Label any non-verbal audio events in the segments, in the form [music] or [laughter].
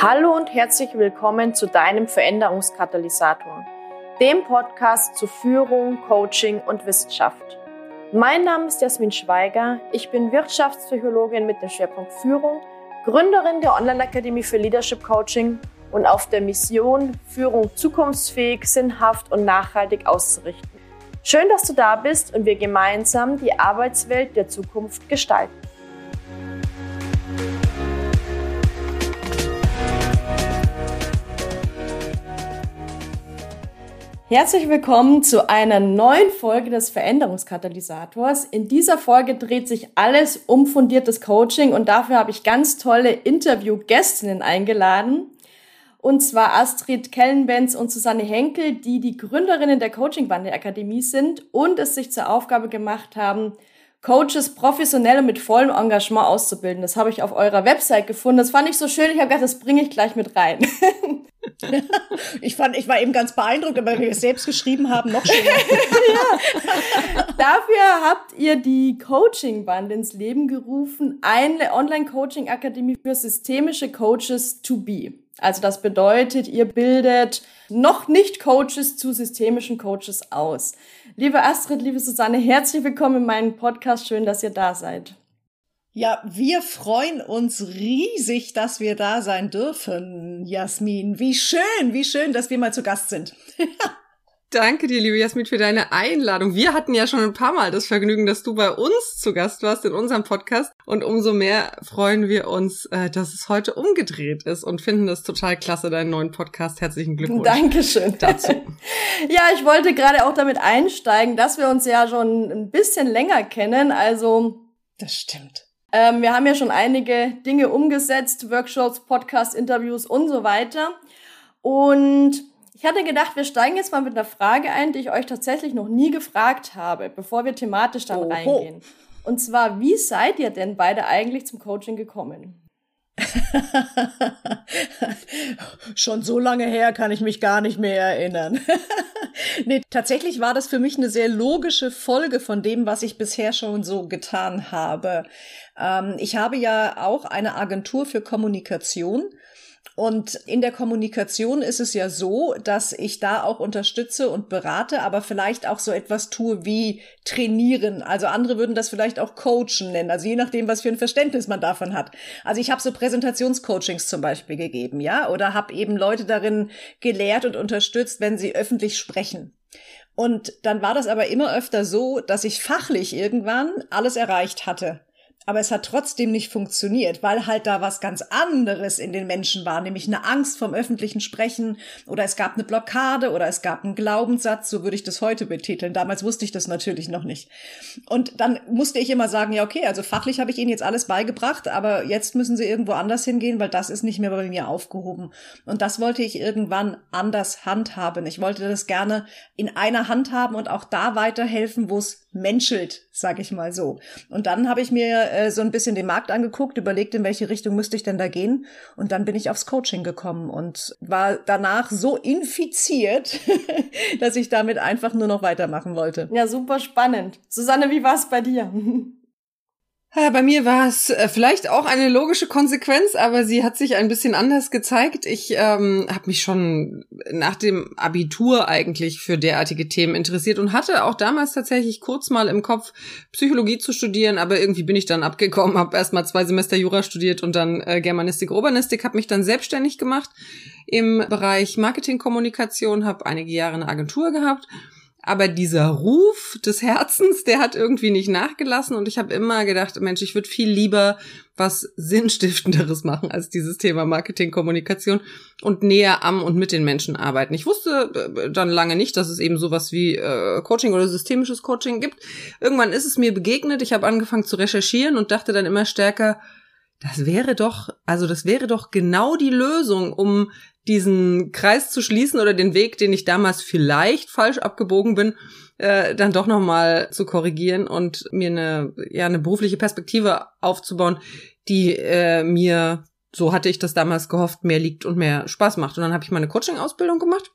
Hallo und herzlich willkommen zu deinem Veränderungskatalysator, dem Podcast zu Führung, Coaching und Wissenschaft. Mein Name ist Jasmin Schweiger, ich bin Wirtschaftspsychologin mit dem Schwerpunkt Führung, Gründerin der Online-Akademie für Leadership Coaching und auf der Mission, Führung zukunftsfähig, sinnhaft und nachhaltig auszurichten. Schön, dass du da bist und wir gemeinsam die Arbeitswelt der Zukunft gestalten. Herzlich willkommen zu einer neuen Folge des Veränderungskatalysators. In dieser Folge dreht sich alles um fundiertes Coaching und dafür habe ich ganz tolle Interviewgästinnen eingeladen. Und zwar Astrid Kellenbenz und Susanne Henkel, die die Gründerinnen der Coaching Bande Akademie sind und es sich zur Aufgabe gemacht haben, Coaches professionell und mit vollem Engagement auszubilden. Das habe ich auf eurer Website gefunden. Das fand ich so schön. Ich habe gedacht, das bringe ich gleich mit rein. [laughs] ich fand, ich war eben ganz beeindruckt, aber wir es selbst geschrieben haben, noch schöner. [laughs] ja. Dafür habt ihr die Coaching Band ins Leben gerufen, eine Online-Coaching-Akademie für systemische Coaches to be. Also das bedeutet, ihr bildet noch nicht Coaches zu systemischen Coaches aus. Liebe Astrid, liebe Susanne, herzlich willkommen in meinem Podcast. Schön, dass ihr da seid. Ja, wir freuen uns riesig, dass wir da sein dürfen, Jasmin. Wie schön, wie schön, dass wir mal zu Gast sind. [laughs] Danke dir, liebe Jasmin, für deine Einladung. Wir hatten ja schon ein paar Mal das Vergnügen, dass du bei uns zu Gast warst in unserem Podcast. Und umso mehr freuen wir uns, äh, dass es heute umgedreht ist und finden das total klasse, deinen neuen Podcast. Herzlichen Glückwunsch. Dankeschön. Dazu. [laughs] ja, ich wollte gerade auch damit einsteigen, dass wir uns ja schon ein bisschen länger kennen. Also. Das stimmt. Ähm, wir haben ja schon einige Dinge umgesetzt, Workshops, Podcast, Interviews und so weiter. Und ich hatte gedacht, wir steigen jetzt mal mit einer Frage ein, die ich euch tatsächlich noch nie gefragt habe, bevor wir thematisch dann Oho. reingehen. Und zwar, wie seid ihr denn beide eigentlich zum Coaching gekommen? [laughs] Schon so lange her kann ich mich gar nicht mehr erinnern. [laughs] nee, tatsächlich war das für mich eine sehr logische Folge von dem, was ich bisher schon so getan habe. Ähm, ich habe ja auch eine Agentur für Kommunikation und in der Kommunikation ist es ja so, dass ich da auch unterstütze und berate, aber vielleicht auch so etwas tue wie trainieren. Also andere würden das vielleicht auch coachen nennen, also je nachdem, was für ein Verständnis man davon hat. Also ich habe so Präsentationscoachings zum Beispiel gegeben, ja, oder habe eben Leute darin gelehrt und unterstützt, wenn sie öffentlich sprechen. Und dann war das aber immer öfter so, dass ich fachlich irgendwann alles erreicht hatte aber es hat trotzdem nicht funktioniert, weil halt da was ganz anderes in den Menschen war, nämlich eine Angst vom öffentlichen Sprechen oder es gab eine Blockade oder es gab einen Glaubenssatz, so würde ich das heute betiteln. Damals wusste ich das natürlich noch nicht. Und dann musste ich immer sagen, ja, okay, also fachlich habe ich Ihnen jetzt alles beigebracht, aber jetzt müssen Sie irgendwo anders hingehen, weil das ist nicht mehr bei mir aufgehoben. Und das wollte ich irgendwann anders handhaben. Ich wollte das gerne in einer Hand haben und auch da weiterhelfen, wo es menschelt, sag ich mal so. Und dann habe ich mir äh, so ein bisschen den Markt angeguckt, überlegt, in welche Richtung müsste ich denn da gehen. Und dann bin ich aufs Coaching gekommen und war danach so infiziert, [laughs] dass ich damit einfach nur noch weitermachen wollte. Ja, super spannend. Susanne, wie war es bei dir? [laughs] Bei mir war es äh, vielleicht auch eine logische Konsequenz, aber sie hat sich ein bisschen anders gezeigt. Ich ähm, habe mich schon nach dem Abitur eigentlich für derartige Themen interessiert und hatte auch damals tatsächlich kurz mal im Kopf, Psychologie zu studieren, aber irgendwie bin ich dann abgekommen, habe erst mal zwei Semester Jura studiert und dann äh, Germanistik, Urbanistik, habe mich dann selbstständig gemacht im Bereich Marketingkommunikation, habe einige Jahre eine Agentur gehabt aber dieser Ruf des Herzens, der hat irgendwie nicht nachgelassen und ich habe immer gedacht, Mensch, ich würde viel lieber was Sinnstiftenderes machen als dieses Thema Marketing, Kommunikation und näher am und mit den Menschen arbeiten. Ich wusste äh, dann lange nicht, dass es eben sowas wie äh, Coaching oder systemisches Coaching gibt. Irgendwann ist es mir begegnet, ich habe angefangen zu recherchieren und dachte dann immer stärker, das wäre doch, also das wäre doch genau die Lösung, um diesen Kreis zu schließen oder den Weg, den ich damals vielleicht falsch abgebogen bin, äh, dann doch nochmal zu korrigieren und mir eine, ja, eine berufliche Perspektive aufzubauen, die äh, mir, so hatte ich das damals gehofft, mehr liegt und mehr Spaß macht. Und dann habe ich meine Coaching-Ausbildung gemacht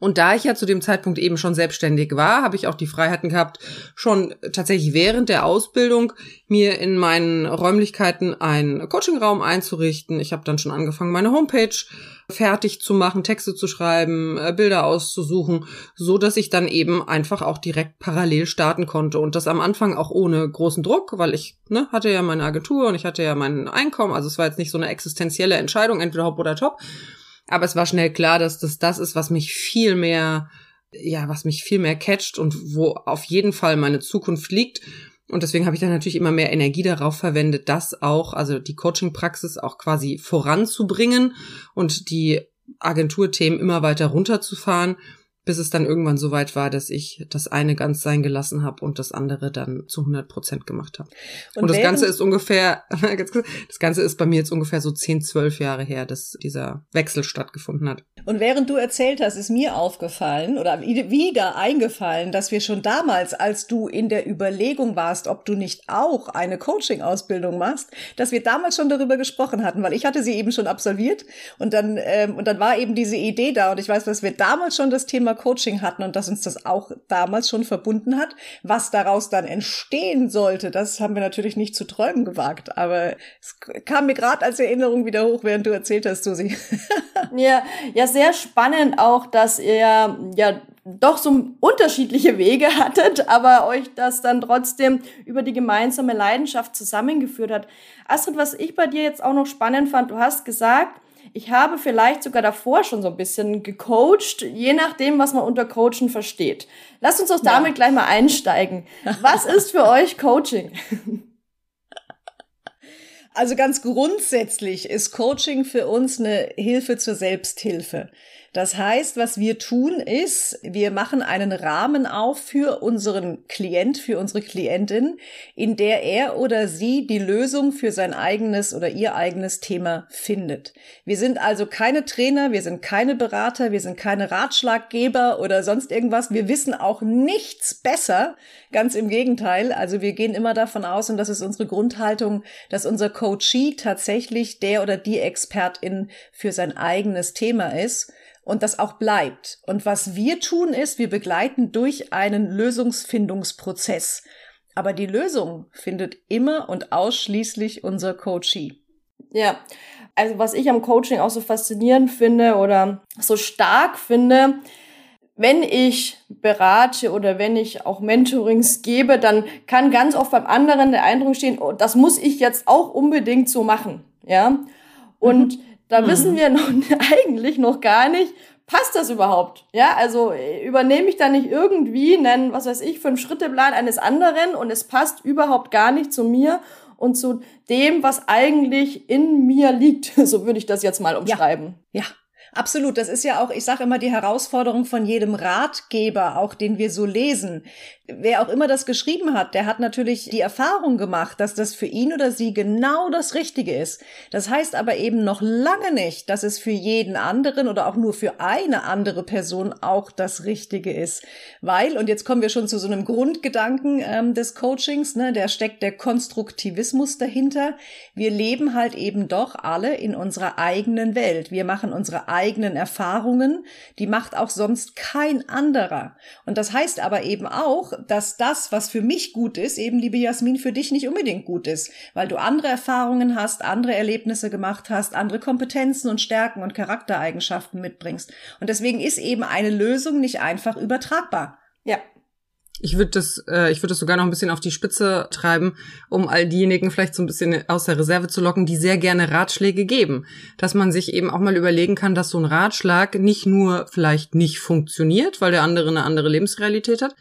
Und da ich ja zu dem Zeitpunkt eben schon selbstständig war, habe ich auch die Freiheiten gehabt, schon tatsächlich während der Ausbildung mir in meinen Räumlichkeiten einen Coachingraum einzurichten. Ich habe dann schon angefangen, meine Homepage fertig zu machen, Texte zu schreiben, äh, Bilder auszusuchen, so dass ich dann eben einfach auch direkt parallel starten konnte und das am Anfang auch ohne großen Druck, weil ich ne, hatte ja meine Agentur und ich hatte ja mein Einkommen, also es war jetzt nicht so eine existenzielle Entscheidung, entweder hopp oder top. Aber es war schnell klar, dass das das ist, was mich viel mehr, ja, was mich viel mehr catcht und wo auf jeden Fall meine Zukunft liegt. Und deswegen habe ich dann natürlich immer mehr Energie darauf verwendet, das auch, also die Coaching-Praxis auch quasi voranzubringen und die Agenturthemen immer weiter runterzufahren bis es dann irgendwann so weit war, dass ich das eine ganz sein gelassen habe und das andere dann zu 100 Prozent gemacht habe. Und, und das Ganze ist ungefähr, [laughs] das Ganze ist bei mir jetzt ungefähr so 10, 12 Jahre her, dass dieser Wechsel stattgefunden hat. Und während du erzählt hast, ist mir aufgefallen oder wieder eingefallen, dass wir schon damals, als du in der Überlegung warst, ob du nicht auch eine Coaching-Ausbildung machst, dass wir damals schon darüber gesprochen hatten, weil ich hatte sie eben schon absolviert und dann, ähm, und dann war eben diese Idee da und ich weiß, dass wir damals schon das Thema Coaching hatten und dass uns das auch damals schon verbunden hat. Was daraus dann entstehen sollte, das haben wir natürlich nicht zu träumen gewagt. Aber es kam mir gerade als Erinnerung wieder hoch, während du erzählt hast, Susi. [laughs] ja, ja, sehr spannend auch, dass ihr ja doch so unterschiedliche Wege hattet, aber euch das dann trotzdem über die gemeinsame Leidenschaft zusammengeführt hat. Astrid, was ich bei dir jetzt auch noch spannend fand, du hast gesagt, ich habe vielleicht sogar davor schon so ein bisschen gecoacht, je nachdem, was man unter Coachen versteht. Lasst uns doch damit ja. gleich mal einsteigen. Was [laughs] ist für euch Coaching? Also ganz grundsätzlich ist Coaching für uns eine Hilfe zur Selbsthilfe. Das heißt, was wir tun ist, wir machen einen Rahmen auf für unseren Klient, für unsere Klientin, in der er oder sie die Lösung für sein eigenes oder ihr eigenes Thema findet. Wir sind also keine Trainer, wir sind keine Berater, wir sind keine Ratschlaggeber oder sonst irgendwas. Wir wissen auch nichts besser. Ganz im Gegenteil. Also wir gehen immer davon aus, und das ist unsere Grundhaltung, dass unser Coachee tatsächlich der oder die Expertin für sein eigenes Thema ist und das auch bleibt. Und was wir tun ist, wir begleiten durch einen Lösungsfindungsprozess. Aber die Lösung findet immer und ausschließlich unser Coachee. Ja, also was ich am Coaching auch so faszinierend finde oder so stark finde, wenn ich berate oder wenn ich auch Mentorings gebe, dann kann ganz oft beim anderen der Eindruck stehen, oh, das muss ich jetzt auch unbedingt so machen, ja. Und mhm. Da mhm. wissen wir noch, [laughs] eigentlich noch gar nicht, passt das überhaupt? Ja, also äh, übernehme ich da nicht irgendwie einen, was weiß ich, Fünf-Schritte-Plan eines anderen und es passt überhaupt gar nicht zu mir und zu dem, was eigentlich in mir liegt. [laughs] So würde ich das jetzt mal umschreiben. Ja, ja. Absolut. Das ist ja auch, ich sage immer, die Herausforderung von jedem Ratgeber, auch den wir so lesen wer auch immer das geschrieben hat, der hat natürlich die Erfahrung gemacht, dass das für ihn oder sie genau das Richtige ist. Das heißt aber eben noch lange nicht, dass es für jeden anderen oder auch nur für eine andere Person auch das Richtige ist. Weil, und jetzt kommen wir schon zu so einem Grundgedanken ähm, des Coachings, ne, der steckt der Konstruktivismus dahinter. Wir leben halt eben doch alle in unserer eigenen Welt. Wir machen unsere eigenen Erfahrungen, die macht auch sonst kein anderer. Und das heißt aber eben auch, dass das, was für mich gut ist, eben, liebe Jasmin, für dich nicht unbedingt gut ist, weil du andere Erfahrungen hast, andere Erlebnisse gemacht hast, andere Kompetenzen und Stärken und Charaktereigenschaften mitbringst. Und deswegen ist eben eine Lösung nicht einfach übertragbar. Ich würde das, äh, ich würde das sogar noch ein bisschen auf die Spitze treiben, um all diejenigen vielleicht so ein bisschen aus der Reserve zu locken, die sehr gerne Ratschläge geben. Dass man sich eben auch mal überlegen kann, dass so ein Ratschlag nicht nur vielleicht nicht funktioniert, weil der andere eine andere Lebensrealität hat,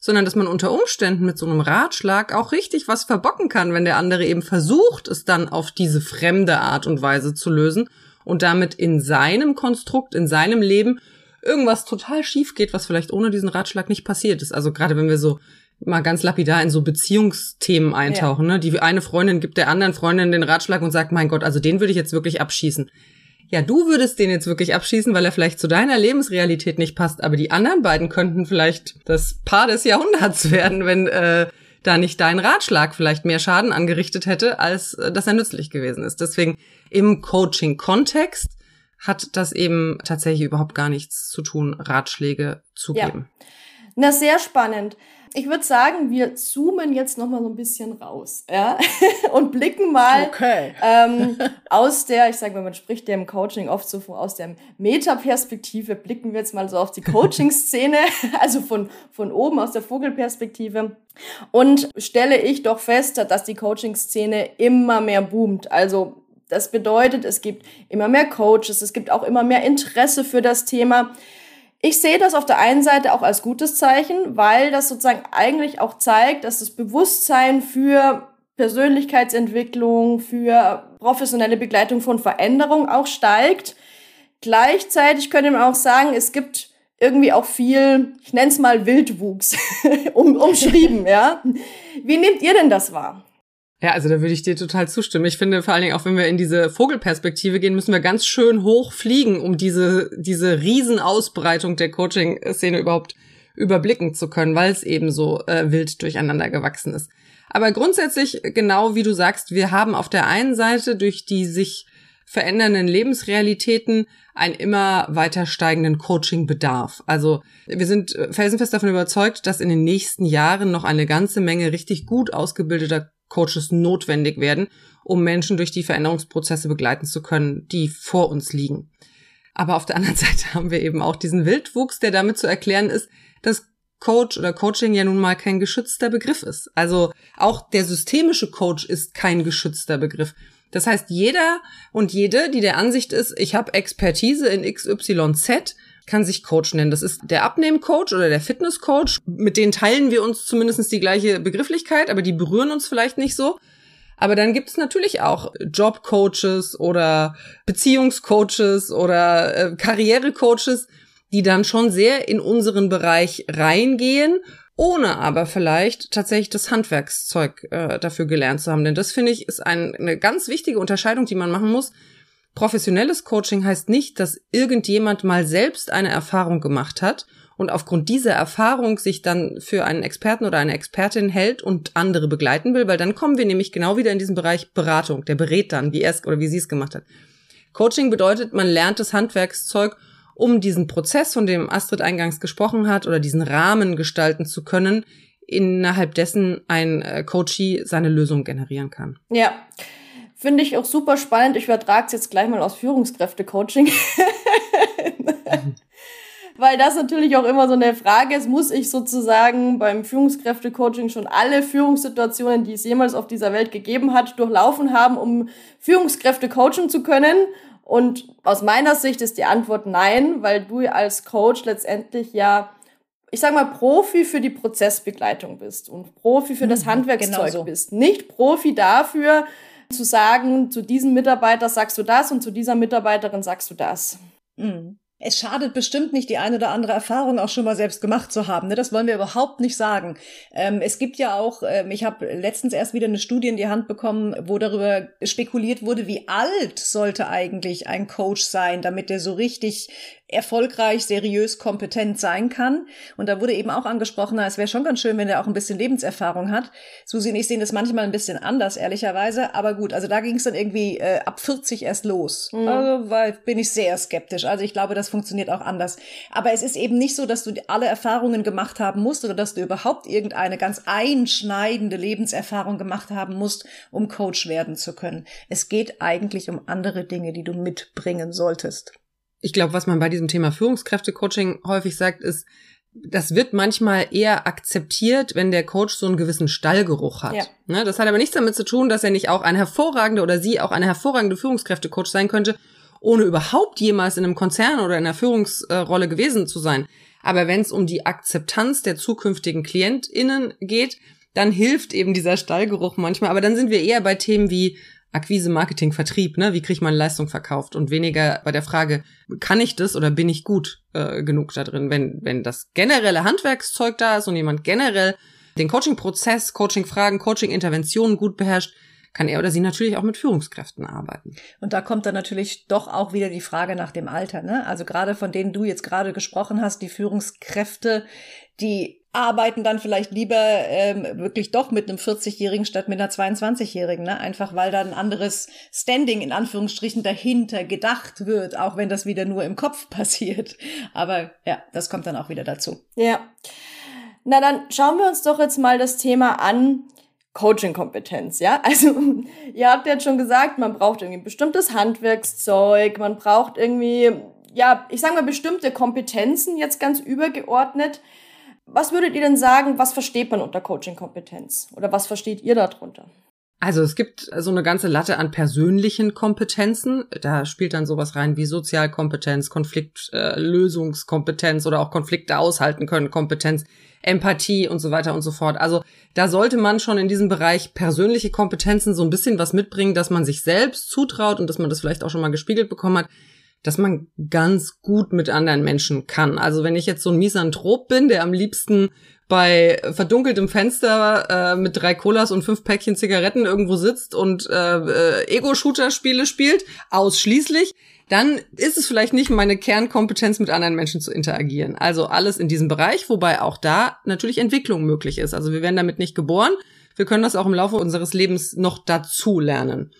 sondern dass man unter Umständen mit so einem Ratschlag auch richtig was verbocken kann, wenn der andere eben versucht, es dann auf diese fremde Art und Weise zu lösen und damit in seinem Konstrukt, in seinem Leben irgendwas total schief geht, was vielleicht ohne diesen Ratschlag nicht passiert ist. Also gerade wenn wir so mal ganz lapidar in so Beziehungsthemen eintauchen, ja. ne? Die eine Freundin gibt der anderen Freundin den Ratschlag und sagt, mein Gott, also den würde ich jetzt wirklich abschießen ja, du würdest den jetzt wirklich abschießen, weil er vielleicht zu deiner Lebensrealität nicht passt, aber die anderen beiden könnten vielleicht das Paar des Jahrhunderts [laughs] werden, wenn äh, da nicht dein Ratschlag vielleicht mehr Schaden angerichtet hätte, als äh, dass er nützlich gewesen ist. Deswegen im Coaching-Kontext hat das eben tatsächlich überhaupt gar nichts zu tun, Ratschläge zu ja. geben. Na, sehr spannend. Ich würde sagen, wir zoomen jetzt noch mal so ein bisschen raus, ja, [laughs] und blicken mal okay. ähm, aus der, ich sage mal, man spricht ja im Coaching oft so aus der Metaperspektive, blicken wir jetzt mal so auf die Coaching-Szene, [laughs] also von von oben aus der Vogelperspektive und stelle ich doch fest, dass die Coaching-Szene immer mehr boomt. Also das bedeutet, es gibt immer mehr Coaches, es gibt auch immer mehr Interesse für das Thema. Ich sehe das auf der einen Seite auch als gutes Zeichen, weil das sozusagen eigentlich auch zeigt, dass das Bewusstsein für Persönlichkeitsentwicklung, für professionelle Begleitung von Veränderung auch steigt. Gleichzeitig könnte man auch sagen, es gibt irgendwie auch viel, ich nenne es mal Wildwuchs, [laughs] um, umschrieben, ja. Wie nehmt ihr denn das wahr? Ja, also da würde ich dir total zustimmen. Ich finde vor allen Dingen auch, wenn wir in diese Vogelperspektive gehen, müssen wir ganz schön hoch fliegen, um diese, diese Riesenausbreitung der Coaching-Szene überhaupt überblicken zu können, weil es eben so äh, wild durcheinander gewachsen ist. Aber grundsätzlich, genau wie du sagst, wir haben auf der einen Seite durch die sich verändernden Lebensrealitäten einen immer weiter steigenden Coaching-Bedarf. Also wir sind felsenfest davon überzeugt, dass in den nächsten Jahren noch eine ganze Menge richtig gut ausgebildeter Coaches notwendig werden, um Menschen durch die Veränderungsprozesse begleiten zu können, die vor uns liegen. Aber auf der anderen [laughs] Seite haben wir eben auch diesen Wildwuchs, der damit zu erklären ist, dass Coach oder Coaching ja nun mal kein geschützter Begriff ist. Also auch der systemische Coach ist kein geschützter Begriff. Das heißt, jeder und jede, die der Ansicht ist, ich habe Expertise in XYZ, kann sich Coach nennen. Das ist der Abnehmcoach oder der Fitnesscoach. Mit denen teilen wir uns zumindest die gleiche Begrifflichkeit, aber die berühren uns vielleicht nicht so. Aber dann gibt es natürlich auch Jobcoaches oder Beziehungscoaches oder äh, Karrierecoaches, die dann schon sehr in unseren Bereich reingehen, ohne aber vielleicht tatsächlich das Handwerkszeug äh, dafür gelernt zu haben. Denn das finde ich ist ein, eine ganz wichtige Unterscheidung, die man machen muss Professionelles Coaching heißt nicht, dass irgendjemand mal selbst eine Erfahrung gemacht hat und aufgrund dieser Erfahrung sich dann für einen Experten oder eine Expertin hält und andere begleiten will, weil dann kommen wir nämlich genau wieder in diesen Bereich Beratung. Der berät dann, wie er es oder wie sie es gemacht hat. Coaching bedeutet, man lernt das Handwerkszeug, um diesen Prozess, von dem Astrid eingangs gesprochen hat, oder diesen Rahmen gestalten zu können, innerhalb dessen ein äh, Coachee seine Lösung generieren kann. Ja. Finde ich auch super spannend. Ich übertrage es jetzt gleich mal aus Führungskräfte-Coaching. [laughs] Weil das natürlich auch immer so eine Frage ist, muss ich sozusagen beim Führungskräfte-Coaching schon alle Führungssituationen, die es jemals auf dieser Welt gegeben hat, durchlaufen haben, um Führungskräfte coachen zu können? Und aus meiner Sicht ist die Antwort nein, weil du als Coach letztendlich ja ich sag mal, Profi für die Prozessbegleitung bist und Profi für das mhm, Handwerkszeug genau so. bist. Nicht Profi dafür, zu sagen, zu diesem Mitarbeiter sagst du das und zu dieser Mitarbeiterin sagst du das. Mhm. Es schadet bestimmt nicht, die eine oder andere Erfahrung auch schon mal selbst gemacht zu haben. Ne? Das wollen wir überhaupt nicht sagen. Ähm, es gibt ja auch, ähm, ich habe letztens erst wieder eine Studie in die Hand bekommen, wo darüber spekuliert wurde, wie alt sollte eigentlich ein Coach sein, damit der so richtig erfolgreich, seriös, kompetent sein kann. Und da wurde eben auch angesprochen, na, es wäre schon ganz schön, wenn er auch ein bisschen Lebenserfahrung hat. Susi und ich sehen das manchmal ein bisschen anders, ehrlicherweise. Aber gut, also da ging es dann irgendwie äh, ab 40 erst los. Mhm. Also weil, bin ich sehr skeptisch. Also ich glaube, das funktioniert auch anders. Aber es ist eben nicht so, dass du alle Erfahrungen gemacht haben musst oder dass du überhaupt irgendeine ganz einschneidende Lebenserfahrung gemacht haben musst, um Coach werden zu können. Es geht eigentlich um andere Dinge, die du mitbringen solltest ich glaube, was man bei diesem Thema Führungskräfte-Coaching häufig sagt, ist, das wird manchmal eher akzeptiert, wenn der Coach so einen gewissen Stallgeruch hat. Ja. Ne, das hat aber nichts damit zu tun, dass er nicht auch ein hervorragender oder sie auch eine hervorragende Führungskräfte-Coach sein könnte, ohne überhaupt jemals in einem Konzern oder in einer Führungsrolle gewesen zu sein. Aber wenn es um die Akzeptanz der zukünftigen KlientInnen geht, dann hilft eben dieser Stallgeruch manchmal. Aber dann sind wir eher bei Themen wie Akquise, Marketing, Vertrieb, ne? Wie kriege ich meine Leistung verkauft? Und weniger bei der Frage, kann ich das oder bin ich gut äh, genug da drin? Wenn, wenn das generelle Handwerkszeug da ist und jemand generell den Coaching-Prozess, Coaching-Fragen, Coaching-Interventionen gut beherrscht, kann er oder sie natürlich auch mit Führungskräften arbeiten. Und da kommt dann natürlich doch auch wieder die Frage nach dem Alter. Ne? Also gerade von denen du jetzt gerade gesprochen hast, die Führungskräfte, die arbeiten dann vielleicht lieber ähm, wirklich doch mit einem 40-Jährigen statt mit einer 22-Jährigen, ne? Einfach weil da ein anderes Standing in Anführungsstrichen dahinter gedacht wird, auch wenn das wieder nur im Kopf [laughs] passiert. Aber ja, das kommt dann auch wieder dazu. Ja. Na dann schauen wir uns doch jetzt mal das Thema an, Coaching-Kompetenz, ja? [laughs] Also, ihr habt jetzt schon gesagt, man braucht irgendwie bestimmtes Handwerkszeug, man braucht irgendwie, ja, ich sag mal, bestimmte Kompetenzen jetzt ganz übergeordnet. Was würdet ihr denn sagen, was versteht man unter Coaching-Kompetenz? Oder was versteht ihr darunter? Also es gibt so eine ganze Latte an persönlichen Kompetenzen. Da spielt dann sowas rein wie Sozialkompetenz, Konfliktlösungskompetenz äh, oder auch Konflikte aushalten können, Kompetenz, Empathie und so weiter und so fort. Also da sollte man schon in diesem Bereich persönliche Kompetenzen so ein bisschen was mitbringen, dass man sich selbst zutraut und dass man das vielleicht auch schon mal gespiegelt bekommen hat, dass man ganz gut mit anderen Menschen kann. Also wenn ich jetzt so ein Misanthrop bin, der am liebsten bei verdunkeltem Fenster äh, mit drei Colas und fünf Päckchen Zigaretten irgendwo sitzt und äh, äh, Ego-Shooter-Spiele spielt, ausschließlich, dann ist es vielleicht nicht meine Kernkompetenz, mit anderen Menschen zu interagieren. Also alles in diesem Bereich, wobei auch da natürlich Entwicklung möglich ist. Also wir werden damit nicht geboren. Wir können das auch im Laufe unseres Lebens noch dazu lernen.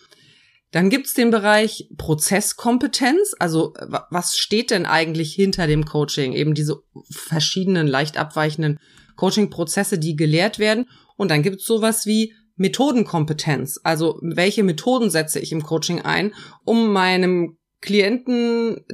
Dann gibt's den Bereich Prozesskompetenz. Also was steht denn eigentlich hinter dem Coaching? Eben diese verschiedenen, leicht abweichenden Coaching-Prozesse, die gelehrt werden. Und dann gibt's sowas wie Methodenkompetenz. Also welche Methoden setze ich im Coaching ein, um meinem Klienten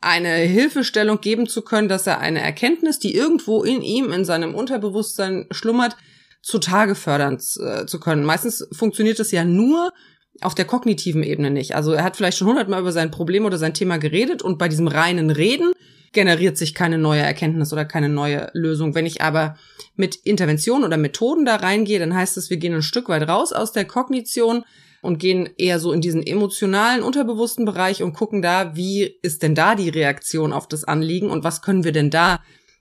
eine Hilfestellung geben zu können, dass er eine Erkenntnis, die irgendwo in ihm, in seinem Unterbewusstsein schlummert, zutage fördern äh, zu können. Meistens funktioniert es ja nur auf der kognitiven Ebene nicht. Also er hat vielleicht schon hundertmal über sein Problem oder sein Thema geredet und bei diesem reinen Reden generiert sich keine neue Erkenntnis oder keine neue Lösung. Wenn ich aber mit Interventionen oder Methoden da reingehe, dann heißt es, wir gehen ein Stück weit raus aus der Kognition und gehen eher so in diesen emotionalen, unterbewussten Bereich und gucken da, wie ist denn da die Reaktion auf das Anliegen und was können wir denn da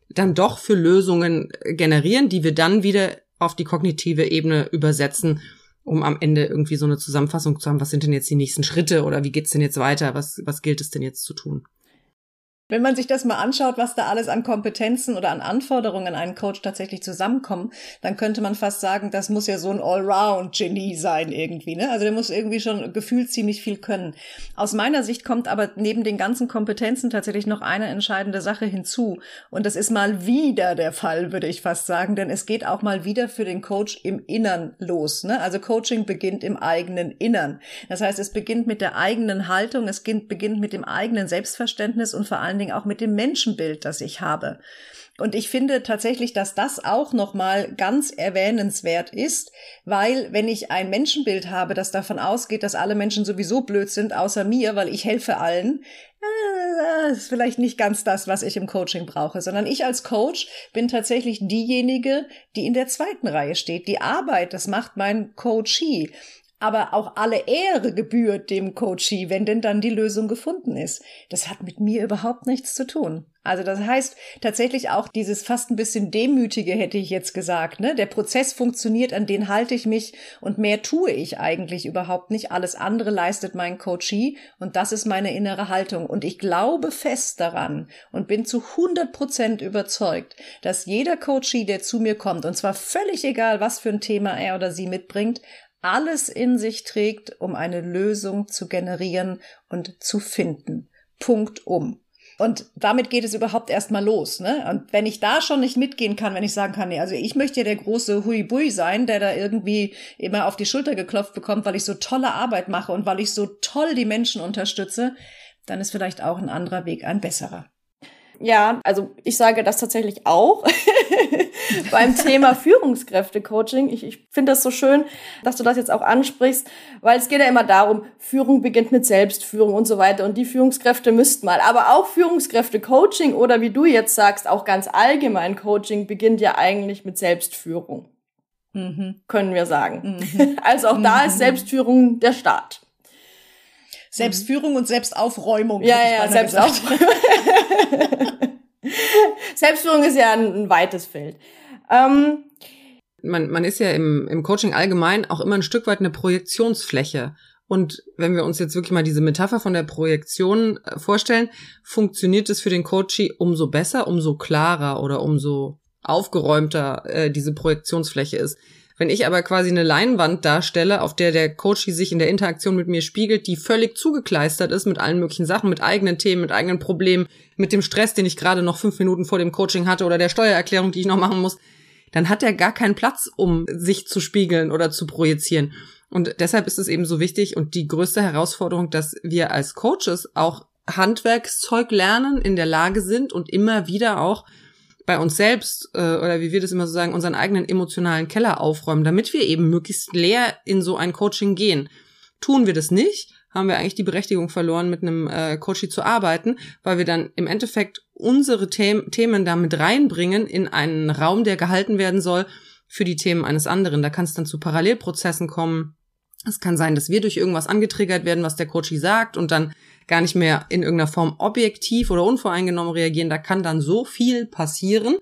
dann doch für Lösungen generieren, die wir dann wieder auf die kognitive Ebene übersetzen um am Ende irgendwie so eine Zusammenfassung zu haben, was sind denn jetzt die nächsten Schritte oder wie geht's denn jetzt weiter, was, was gilt es denn jetzt zu tun? Wenn man sich das mal anschaut, was da alles an Kompetenzen oder an Anforderungen an einen Coach tatsächlich zusammenkommen, dann könnte man fast sagen, das muss ja so ein Allround-Genie sein irgendwie. Ne? Also der muss irgendwie schon gefühlt ziemlich viel können. Aus meiner Sicht kommt aber neben den ganzen Kompetenzen tatsächlich noch eine entscheidende Sache hinzu. Und das ist mal wieder der Fall, würde ich fast sagen, denn es geht auch mal wieder für den Coach im Innern los. Ne? Also Coaching beginnt im eigenen Innern. Das heißt, es beginnt mit der eigenen Haltung, es beginnt mit dem eigenen Selbstverständnis und vor allem allen Dingen auch mit dem Menschenbild, das ich habe. Und ich finde tatsächlich, dass das auch nochmal ganz erwähnenswert ist, weil wenn ich ein Menschenbild habe, das davon ausgeht, dass alle Menschen sowieso blöd sind, außer mir, weil ich helfe allen, äh, ist vielleicht nicht ganz das, was ich im Coaching brauche, sondern ich als Coach bin tatsächlich diejenige, die in der zweiten Reihe steht. Die Arbeit, das macht mein Coachee aber auch alle Ehre gebührt dem Coachee, wenn denn dann die Lösung gefunden ist. Das hat mit mir überhaupt nichts zu tun. Also das heißt tatsächlich auch dieses fast ein bisschen demütige hätte ich jetzt gesagt, ne? Der Prozess funktioniert, an den halte ich mich und mehr tue ich eigentlich überhaupt nicht. Alles andere leistet mein Coachee und das ist meine innere Haltung und ich glaube fest daran und bin zu 100 Prozent überzeugt, dass jeder Coachee, der zu mir kommt und zwar völlig egal, was für ein Thema er oder sie mitbringt, alles in sich trägt, um eine Lösung zu generieren und zu finden. Punkt um. Und damit geht es überhaupt erstmal los. Ne? Und wenn ich da schon nicht mitgehen kann, wenn ich sagen kann, nee, also ich möchte ja der große Huibui sein, der da irgendwie immer auf die Schulter geklopft bekommt, weil ich so tolle Arbeit mache und weil ich so toll die Menschen unterstütze, dann ist vielleicht auch ein anderer Weg ein besserer. Ja, also ich sage das tatsächlich auch [laughs] [laughs] beim Thema Führungskräfte-Coaching. Ich, ich finde das so schön, dass du das jetzt auch ansprichst, weil es geht ja immer darum, Führung beginnt mit Selbstführung und so weiter und die Führungskräfte müssten mal. Aber auch Führungskräfte-Coaching oder wie du jetzt sagst, auch ganz allgemein Coaching beginnt ja eigentlich mit Selbstführung. Mhm. Können wir sagen. Mhm. [laughs] Also auch da ist mhm. Selbstführung der Start. Selbstführung und Selbstaufräumung. Ja, ja, Selbstaufräumung. [laughs] [laughs] Selbstführung ist ja ein, ein weites Feld. Ähm, man, man ist ja im, im Coaching allgemein auch immer ein Stück weit eine Projektionsfläche. Und wenn wir uns jetzt wirklich mal diese Metapher von der Projektion äh, vorstellen, funktioniert es für den Coachie umso besser, umso klarer oder umso aufgeräumter äh, diese Projektionsfläche ist. Wenn ich aber quasi eine Leinwand darstelle, auf der der Coach sich in der Interaktion mit mir spiegelt, die völlig zugekleistert ist mit allen möglichen Sachen, mit eigenen Themen, mit eigenen Problemen, mit dem Stress, den ich gerade noch fünf Minuten vor dem Coaching hatte oder der Steuererklärung, die ich noch machen muss, dann hat er gar keinen Platz, um sich zu spiegeln oder zu projizieren. Und deshalb ist es eben so wichtig und die größte Herausforderung, dass wir als Coaches auch Handwerkszeug lernen, in der Lage sind und immer wieder auch bei uns selbst äh, oder wie wir das immer so sagen, unseren eigenen emotionalen Keller aufräumen, damit wir eben möglichst leer in so ein Coaching gehen. Tun wir das nicht, haben wir eigentlich die Berechtigung verloren, mit einem äh, Coachie zu arbeiten, weil wir dann im Endeffekt unsere The Themen damit reinbringen in einen Raum, der gehalten werden soll für die Themen eines anderen. Da kann es dann zu Parallelprozessen kommen. Es kann sein, dass wir durch irgendwas angetriggert werden, was der Coachie sagt und dann gar nicht mehr in irgendeiner Form objektiv oder unvoreingenommen reagieren. Da kann dann so viel passieren,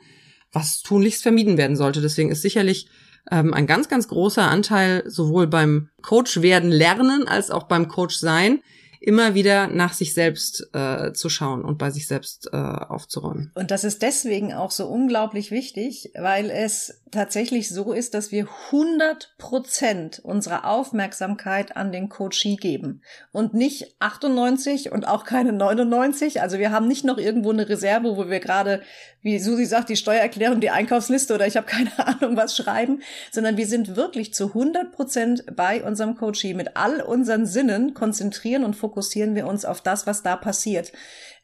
was tunlichst vermieden werden sollte. Deswegen ist sicherlich ähm, ein ganz, ganz großer Anteil sowohl beim Coach werden lernen als auch beim Coach sein immer wieder nach sich selbst äh, zu schauen und bei sich selbst äh, aufzuräumen. Und das ist deswegen auch so unglaublich wichtig, weil es tatsächlich so ist, dass wir 100 Prozent unserer Aufmerksamkeit an den Coachie geben und nicht 98 und auch keine 99. Also wir haben nicht noch irgendwo eine Reserve, wo wir gerade, wie Susi sagt, die Steuererklärung, die Einkaufsliste oder ich habe keine [laughs] Ahnung was schreiben, sondern wir sind wirklich zu 100 Prozent bei unserem Coachie mit all unseren Sinnen konzentrieren und fokussieren fokussieren wir uns auf das, was da passiert.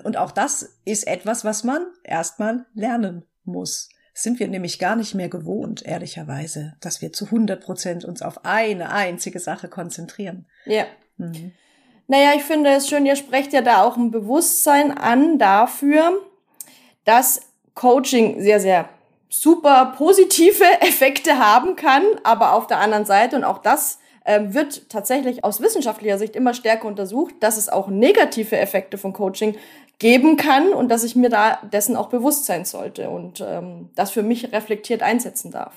Und auch das ist etwas, was man erstmal lernen muss. sind wir nämlich gar nicht mehr gewohnt, ehrlicherweise, dass wir zu 100 Prozent uns auf eine einzige Sache konzentrieren. Ja. Mhm. Naja, ich finde es schön, ihr sprecht ja da auch ein Bewusstsein an dafür, dass Coaching sehr, sehr super positive [laughs] Effekte haben kann, aber auf der anderen Seite, und auch das ähm, wird tatsächlich aus wissenschaftlicher Sicht immer stärker untersucht, dass es auch negative Effekte von Coaching geben kann und dass ich mir da dessen auch bewusst sein sollte und ähm, das für mich reflektiert einsetzen darf.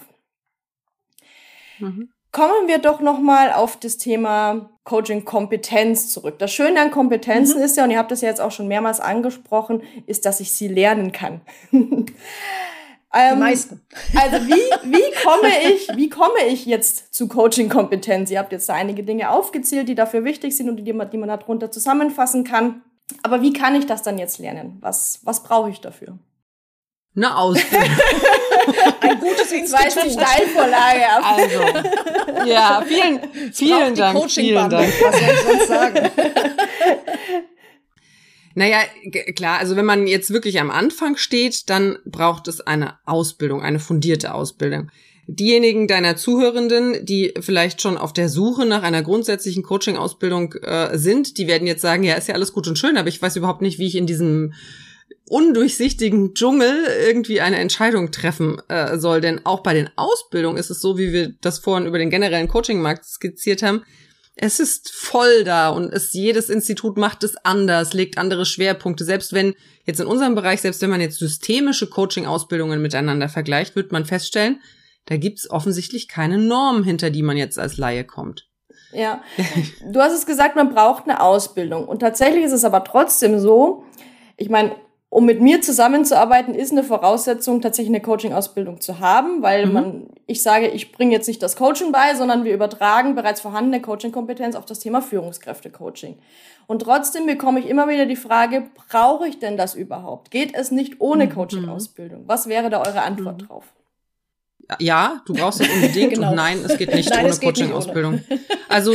Mhm. Kommen wir doch noch mal auf das Thema Coaching-Kompetenz zurück. Das Schöne an Kompetenzen mhm. ist ja, und ihr habt das ja jetzt auch schon mehrmals angesprochen, ist, dass ich sie lernen kann. [laughs] Ähm, die meisten. Also wie, [laughs] wie komme ich, wie komme ich jetzt zu Coaching-Kompetenz? Ihr habt jetzt da einige Dinge aufgezählt, die dafür wichtig sind und die man, die man darunter zusammenfassen kann. Aber wie kann ich das dann jetzt lernen? Was, was brauche ich dafür? Eine Ausbildung. [laughs] Ein gutes Institut. Steilvorlage. Also, ja, vielen, vielen Dank. Vielen Dank. Was soll ich sonst sagen? [laughs] Naja, klar, also wenn man jetzt wirklich am Anfang steht, dann braucht es eine Ausbildung, eine fundierte Ausbildung. Diejenigen deiner Zuhörenden, die vielleicht schon auf der Suche nach einer grundsätzlichen Coaching-Ausbildung äh, sind, die werden jetzt sagen, ja, ist ja alles gut und schön, aber ich weiß überhaupt nicht, wie ich in diesem undurchsichtigen Dschungel irgendwie eine Entscheidung treffen äh, soll. Denn auch bei den Ausbildungen ist es so, wie wir das vorhin über den generellen Coaching-Markt skizziert haben, es ist voll da und es, jedes Institut macht es anders, legt andere Schwerpunkte. Selbst wenn jetzt in unserem Bereich, selbst wenn man jetzt systemische Coaching-Ausbildungen miteinander vergleicht, wird man feststellen, da gibt's offensichtlich keine Norm, hinter die man jetzt als Laie kommt. Ja, du hast es gesagt, man braucht eine Ausbildung. Und tatsächlich ist es aber trotzdem so, ich meine, um mit mir zusammenzuarbeiten, ist eine Voraussetzung, tatsächlich eine Coaching-Ausbildung zu haben, weil mhm. man, ich sage, ich bringe jetzt nicht das Coaching bei, sondern wir übertragen bereits vorhandene Coaching-Kompetenz auf das Thema Führungskräfte-Coaching. Und trotzdem bekomme ich immer wieder die Frage, brauche ich denn das überhaupt? Geht es nicht ohne mhm. Coaching-Ausbildung? Was wäre da eure Antwort mhm. drauf? Ja, du brauchst es unbedingt [laughs] genau. und nein, es geht nicht [laughs] nein, ohne Coaching-Ausbildung. [laughs] Also,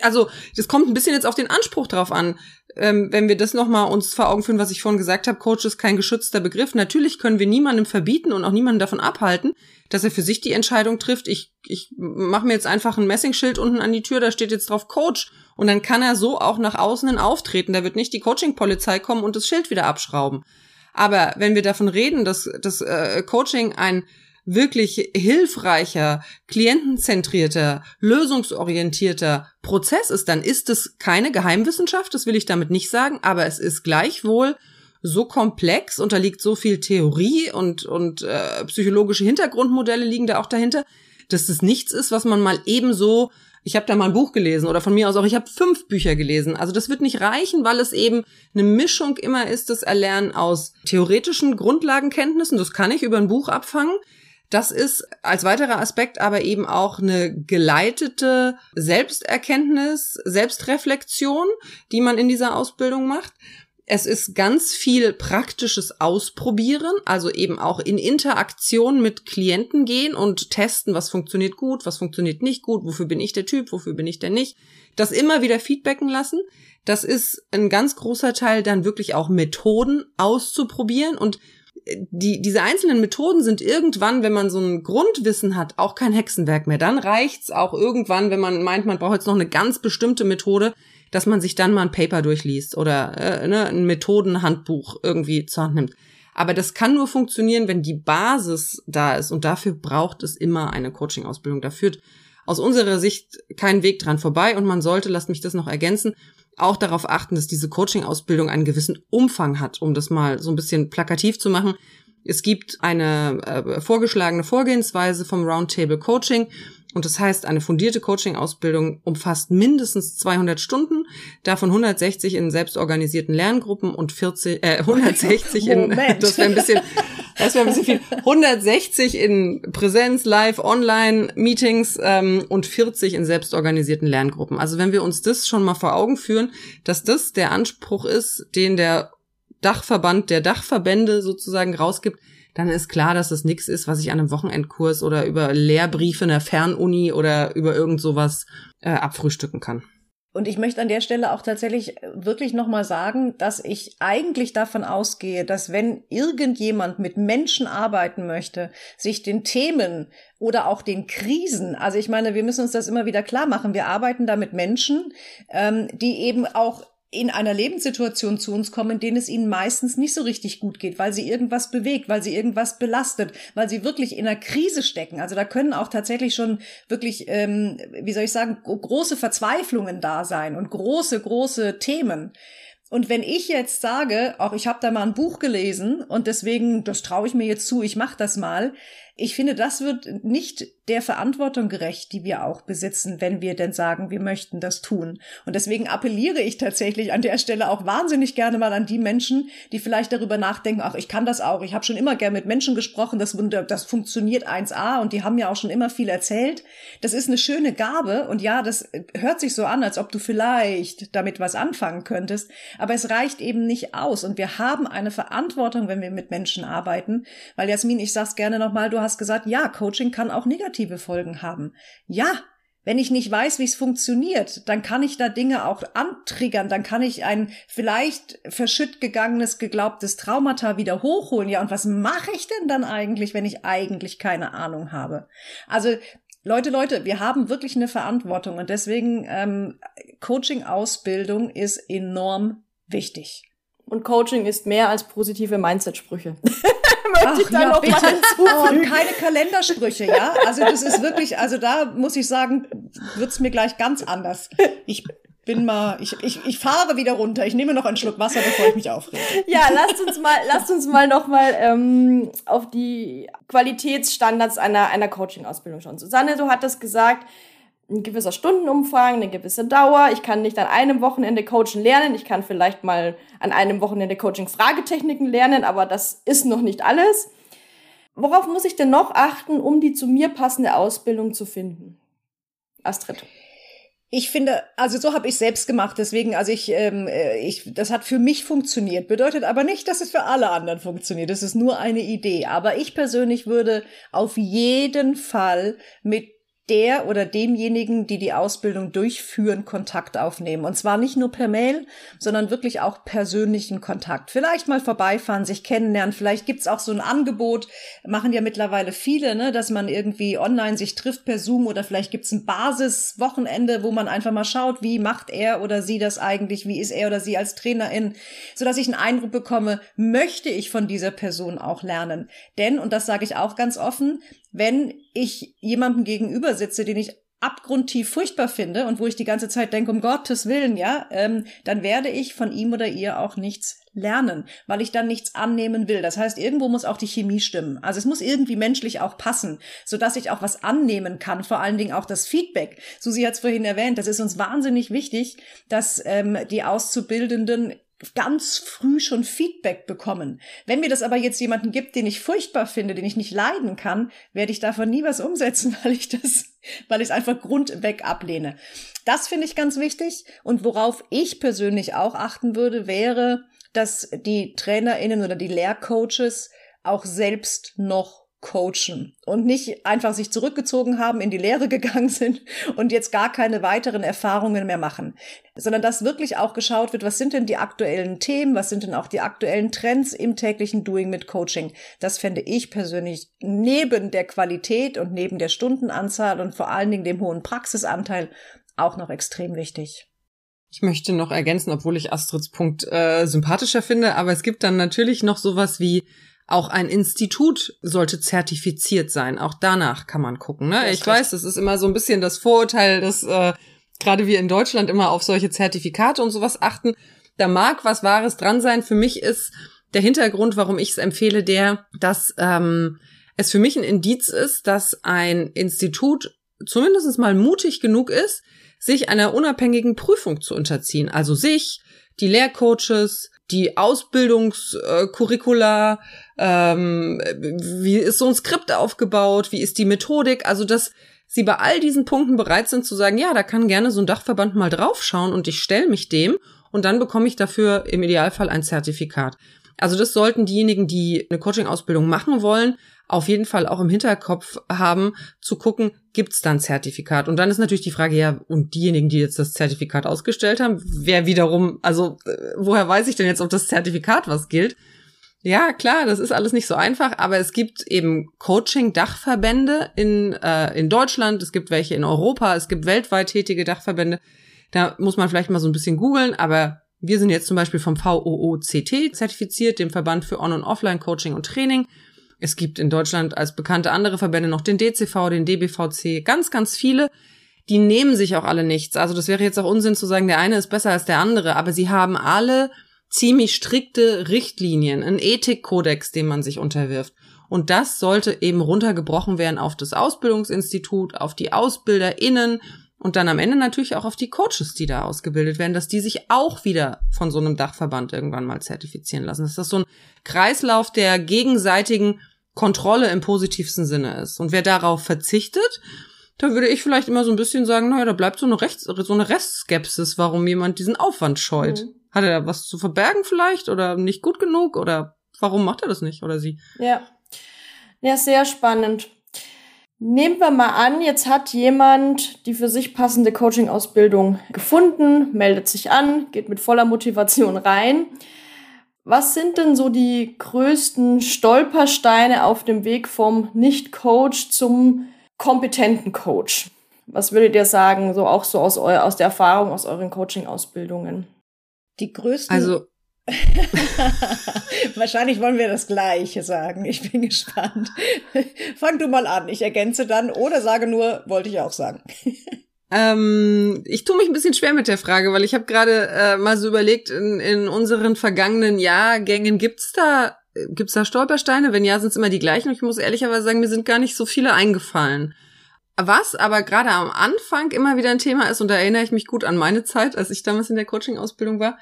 also, das kommt ein bisschen jetzt auf den Anspruch drauf an ähm, wenn wir das nochmal uns vor Augen führen, was ich vorhin gesagt habe, Coach ist kein geschützter Begriff. Natürlich können wir niemandem verbieten und auch niemanden davon abhalten, dass er für sich die Entscheidung trifft. Ich, ich mache mir jetzt einfach ein Messingschild unten an die Tür, da steht jetzt drauf Coach. Und dann kann er so auch nach außen hin auftreten. Da wird nicht die Coaching-Polizei kommen und das Schild wieder abschrauben. Aber wenn wir davon reden, dass das äh, Coaching ein wirklich hilfreicher, klientenzentrierter, lösungsorientierter Prozess ist, dann ist es keine Geheimwissenschaft, das will ich damit nicht sagen, aber es ist gleichwohl so komplex, unterliegt so viel Theorie und, und äh, psychologische Hintergrundmodelle liegen da auch dahinter, dass es nichts ist, was man mal ebenso ich habe da mal ein Buch gelesen oder von mir aus auch, ich habe fünf Bücher gelesen. Also das wird nicht reichen, weil es eben eine Mischung immer ist, das Erlernen aus theoretischen Grundlagenkenntnissen, das kann ich über ein Buch abfangen. Das ist als weiterer Aspekt aber eben auch eine geleitete Selbsterkenntnis, Selbstreflexion, die man in dieser Ausbildung macht. Es ist ganz viel praktisches Ausprobieren, also eben auch in Interaktion mit Klienten gehen und testen, was funktioniert gut, was funktioniert nicht gut, wofür bin ich der Typ, wofür bin ich der nicht. Das immer wieder feedbacken lassen. Das ist ein ganz großer Teil dann wirklich auch Methoden auszuprobieren und die, diese einzelnen Methoden sind irgendwann, wenn man so ein Grundwissen hat, auch kein Hexenwerk mehr. Dann reicht's auch irgendwann, wenn man meint, man braucht jetzt noch eine ganz bestimmte Methode, dass man sich dann mal ein Paper durchliest oder äh, ne, ein Methodenhandbuch irgendwie zur Hand nimmt. Aber das kann nur funktionieren, wenn die Basis da ist und dafür braucht es immer eine Coaching-Ausbildung. Da führt aus unserer Sicht kein Weg dran vorbei und man sollte, lasst mich das noch ergänzen, auch darauf achten, dass diese Coaching-Ausbildung einen gewissen Umfang hat, um das mal so ein bisschen plakativ zu machen. Es gibt eine äh, vorgeschlagene Vorgehensweise vom Roundtable Coaching und das heißt, eine fundierte Coaching-Ausbildung umfasst mindestens 200 Stunden, davon 160 in selbstorganisierten Lerngruppen und 40, äh, [laughs] 160 in, [laughs] das wäre ein bisschen, das wäre ein bisschen viel, 160 in Präsenz, Live, Online Meetings ähm, und 40 in selbstorganisierten Lerngruppen. Also wenn wir uns das schon mal vor Augen führen, dass das der Anspruch ist, den der Dachverband der Dachverbände sozusagen rausgibt, dann ist klar, dass das nichts ist, was ich an einem Wochenendkurs oder über Lehrbriefe in der Fernuni oder über irgend sowas äh, abfrühstücken kann. Und ich möchte an der Stelle auch tatsächlich wirklich nochmal sagen, dass ich eigentlich davon ausgehe, dass wenn irgendjemand mit Menschen arbeiten möchte, sich den Themen oder auch den Krisen, also ich meine, wir müssen uns das immer wieder klar machen, wir arbeiten da mit Menschen, ähm, die eben auch in einer Lebenssituation zu uns kommen, in denen es ihnen meistens nicht so richtig gut geht, weil sie irgendwas bewegt, weil sie irgendwas belastet, weil sie wirklich in einer Krise stecken. Also da können auch tatsächlich schon wirklich, ähm, wie soll ich sagen, große Verzweiflungen da sein und große, große Themen. Und wenn ich jetzt sage, auch ich habe da mal ein Buch gelesen und deswegen, das traue ich mir jetzt zu, ich mache das mal, ich finde, das wird nicht der Verantwortung gerecht, die wir auch besitzen, wenn wir denn sagen, wir möchten das tun. Und deswegen appelliere ich tatsächlich an der Stelle auch wahnsinnig gerne mal an die Menschen, die vielleicht darüber nachdenken, ach, ich kann das auch, ich habe schon immer gern mit Menschen gesprochen, das, das funktioniert 1a und die haben ja auch schon immer viel erzählt. Das ist eine schöne Gabe und ja, das hört sich so an, als ob du vielleicht damit was anfangen könntest, aber es reicht eben nicht aus und wir haben eine Verantwortung, wenn wir mit Menschen arbeiten, weil Jasmin, ich sag's gerne nochmal, du hast gesagt, ja, Coaching kann auch negative Folgen haben. Ja, wenn ich nicht weiß, wie es funktioniert, dann kann ich da Dinge auch antriggern, dann kann ich ein vielleicht verschütt gegangenes, geglaubtes Traumata wieder hochholen. Ja, und was mache ich denn dann eigentlich, wenn ich eigentlich keine Ahnung habe? Also Leute, Leute, wir haben wirklich eine Verantwortung und deswegen ähm, Coaching-Ausbildung ist enorm wichtig. Und Coaching ist mehr als positive Mindset-Sprüche. [laughs] möchte Ach, ich da ja, noch bitte. mal hinzufügen. Oh, keine Kalendersprüche, ja? Also das ist wirklich, also da muss ich sagen, wird's mir gleich ganz anders. Ich bin mal, ich, ich, ich fahre wieder runter. Ich nehme noch einen Schluck Wasser, bevor ich mich aufrege. Ja, lasst uns mal, lasst uns mal noch mal ähm, auf die Qualitätsstandards einer, einer Coaching-Ausbildung schauen. Susanne, du hattest gesagt, ein gewisser Stundenumfang, eine gewisse Dauer. Ich kann nicht an einem Wochenende Coaching lernen. Ich kann vielleicht mal an einem Wochenende Coaching-Fragetechniken lernen, aber das ist noch nicht alles. Worauf muss ich denn noch achten, um die zu mir passende Ausbildung zu finden? Astrid. Ich finde, also so habe ich selbst gemacht, deswegen, also ich, ähm, äh, ich, das hat für mich funktioniert, bedeutet aber nicht, dass es für alle anderen funktioniert. Das ist nur eine Idee. Aber ich persönlich würde auf jeden Fall mit der oder demjenigen, die die Ausbildung durchführen, Kontakt aufnehmen. Und zwar nicht nur per Mail, sondern wirklich auch persönlichen Kontakt. Vielleicht mal vorbeifahren, sich kennenlernen. Vielleicht gibt's auch so ein Angebot, machen ja mittlerweile viele, ne, dass man irgendwie online sich trifft per Zoom oder vielleicht gibt's ein Basiswochenende, wo man einfach mal schaut, wie macht er oder sie das eigentlich, wie ist er oder sie als Trainerin, sodass ich einen Eindruck bekomme, möchte ich von dieser Person auch lernen. Denn, und das sage ich auch ganz offen, wenn ich jemandem gegenüber sitze, den ich abgrundtief furchtbar finde und wo ich die ganze Zeit denke, um Gottes Willen, ja, ähm, dann werde ich von ihm oder ihr auch nichts lernen, weil ich dann nichts annehmen will. Das heißt, irgendwo muss auch die Chemie stimmen. Also es muss irgendwie menschlich auch passen, so ich auch was annehmen kann. Vor allen Dingen auch das Feedback. Susi hat es vorhin erwähnt. Das ist uns wahnsinnig wichtig, dass ähm, die Auszubildenden ganz früh schon Feedback bekommen. Wenn mir das aber jetzt jemanden gibt, den ich furchtbar finde, den ich nicht leiden kann, werde ich davon nie was umsetzen, [laughs] weil ich das, weil ich es einfach grundweg ablehne. Das finde ich ganz wichtig. Und worauf ich persönlich auch achten würde, wäre, dass die TrainerInnen oder die Lehrcoaches auch selbst noch coachen und nicht einfach sich zurückgezogen haben, in die Lehre [laughs] gegangen sind und jetzt gar keine weiteren Erfahrungen mehr machen, sondern dass wirklich auch geschaut wird, was sind denn die aktuellen Themen, was sind denn auch die aktuellen Trends im täglichen Doing mit Coaching. Das fände ich persönlich neben der Qualität und neben der Stundenanzahl und vor allen Dingen dem hohen Praxisanteil auch noch extrem wichtig. Ich möchte noch ergänzen, obwohl ich Astrids Punkt äh, sympathischer finde, aber es gibt dann natürlich noch sowas wie auch ein Institut sollte zertifiziert sein. Auch danach kann man gucken. Ne? Ich weiß, das ist immer so ein bisschen das Vorurteil, dass äh, gerade wir in Deutschland immer auf solche Zertifikate und sowas achten. Da mag was Wahres dran sein. Für mich ist der Hintergrund, warum ich es empfehle, der, dass ähm, es für mich ein Indiz ist, dass ein Institut zumindest mal mutig genug ist, sich einer unabhängigen Prüfung zu unterziehen. Also sich, die Lehrcoaches, die Ausbildungskurricula, ähm, wie ist so ein Skript aufgebaut, wie ist die Methodik, also dass sie bei all diesen Punkten bereit sind zu sagen, ja, da kann gerne so ein Dachverband mal draufschauen und ich stelle mich dem und dann bekomme ich dafür im Idealfall ein Zertifikat. Also das sollten diejenigen, die eine Coaching-Ausbildung machen wollen, auf jeden Fall auch im Hinterkopf haben, zu gucken, gibt es da ein Zertifikat? Und dann ist natürlich die Frage, ja, und diejenigen, die jetzt das Zertifikat ausgestellt haben, wer wiederum, also äh, woher weiß ich denn jetzt, ob das Zertifikat was gilt? Ja, klar, das ist alles nicht so einfach, aber es gibt eben Coaching-Dachverbände in, äh, in Deutschland, es gibt welche in Europa, es gibt weltweit tätige Dachverbände. Da muss man vielleicht mal so ein bisschen googeln, aber wir sind jetzt zum Beispiel vom VOOCT zertifiziert, dem Verband für On- und Offline-Coaching und Training. Es gibt in Deutschland als bekannte andere Verbände noch den DCV, den DBVC, ganz, ganz viele. Die nehmen sich auch alle nichts. Also das wäre jetzt auch Unsinn zu sagen, der eine ist besser als der andere, aber sie haben alle ziemlich strikte Richtlinien, einen Ethikkodex, dem man sich unterwirft. Und das sollte eben runtergebrochen werden auf das Ausbildungsinstitut, auf die AusbilderInnen und dann am Ende natürlich auch auf die Coaches, die da ausgebildet werden, dass die sich auch wieder von so einem Dachverband irgendwann mal zertifizieren lassen. Dass das so ein Kreislauf der gegenseitigen Kontrolle im positivsten Sinne ist. Und wer darauf verzichtet, da würde ich vielleicht immer so ein bisschen sagen, naja, da bleibt so eine, Rechts so eine Restskepsis, warum jemand diesen Aufwand scheut. Mhm. Hat er da was zu verbergen vielleicht oder nicht gut genug oder warum macht er das nicht oder sie? Ja. Ja, sehr spannend. Nehmen wir mal an, jetzt hat jemand die für sich passende Coaching-Ausbildung gefunden, meldet sich an, geht mit voller Motivation rein. Was sind denn so die größten Stolpersteine auf dem Weg vom Nicht-Coach zum kompetenten Coach? Was würdet ihr sagen, so auch so aus, eu aus der Erfahrung aus euren Coaching-Ausbildungen? Die größten. Also [laughs] Wahrscheinlich wollen wir das Gleiche sagen. Ich bin gespannt. Fang du mal an. Ich ergänze dann oder sage nur, wollte ich auch sagen. [laughs] Ähm, ich tue mich ein bisschen schwer mit der Frage, weil ich habe gerade äh, mal so überlegt, in, in unseren vergangenen Jahrgängen gibt's da gibt's da Stolpersteine? Wenn ja, sind es immer die gleichen. Und ich muss ehrlicherweise sagen, mir sind gar nicht so viele eingefallen. Was aber gerade am Anfang immer wieder ein Thema ist, und da erinnere ich mich gut an meine Zeit, als ich damals in der Coaching-Ausbildung war,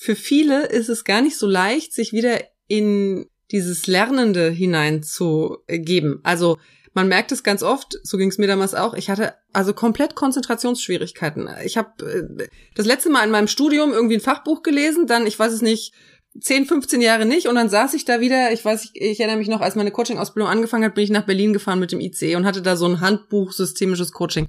für viele ist es gar nicht so leicht, sich wieder in dieses Lernende hineinzugeben. Also man merkt es ganz oft, so ging es mir damals auch, ich hatte also komplett Konzentrationsschwierigkeiten. Ich habe äh, das letzte Mal in meinem Studium irgendwie ein Fachbuch gelesen, dann, ich weiß es nicht, 10, 15 Jahre nicht und dann saß ich da wieder, ich weiß, ich, ich erinnere mich noch, als meine Coaching-Ausbildung angefangen hat, bin ich nach Berlin gefahren mit dem IC und hatte da so ein Handbuch systemisches Coaching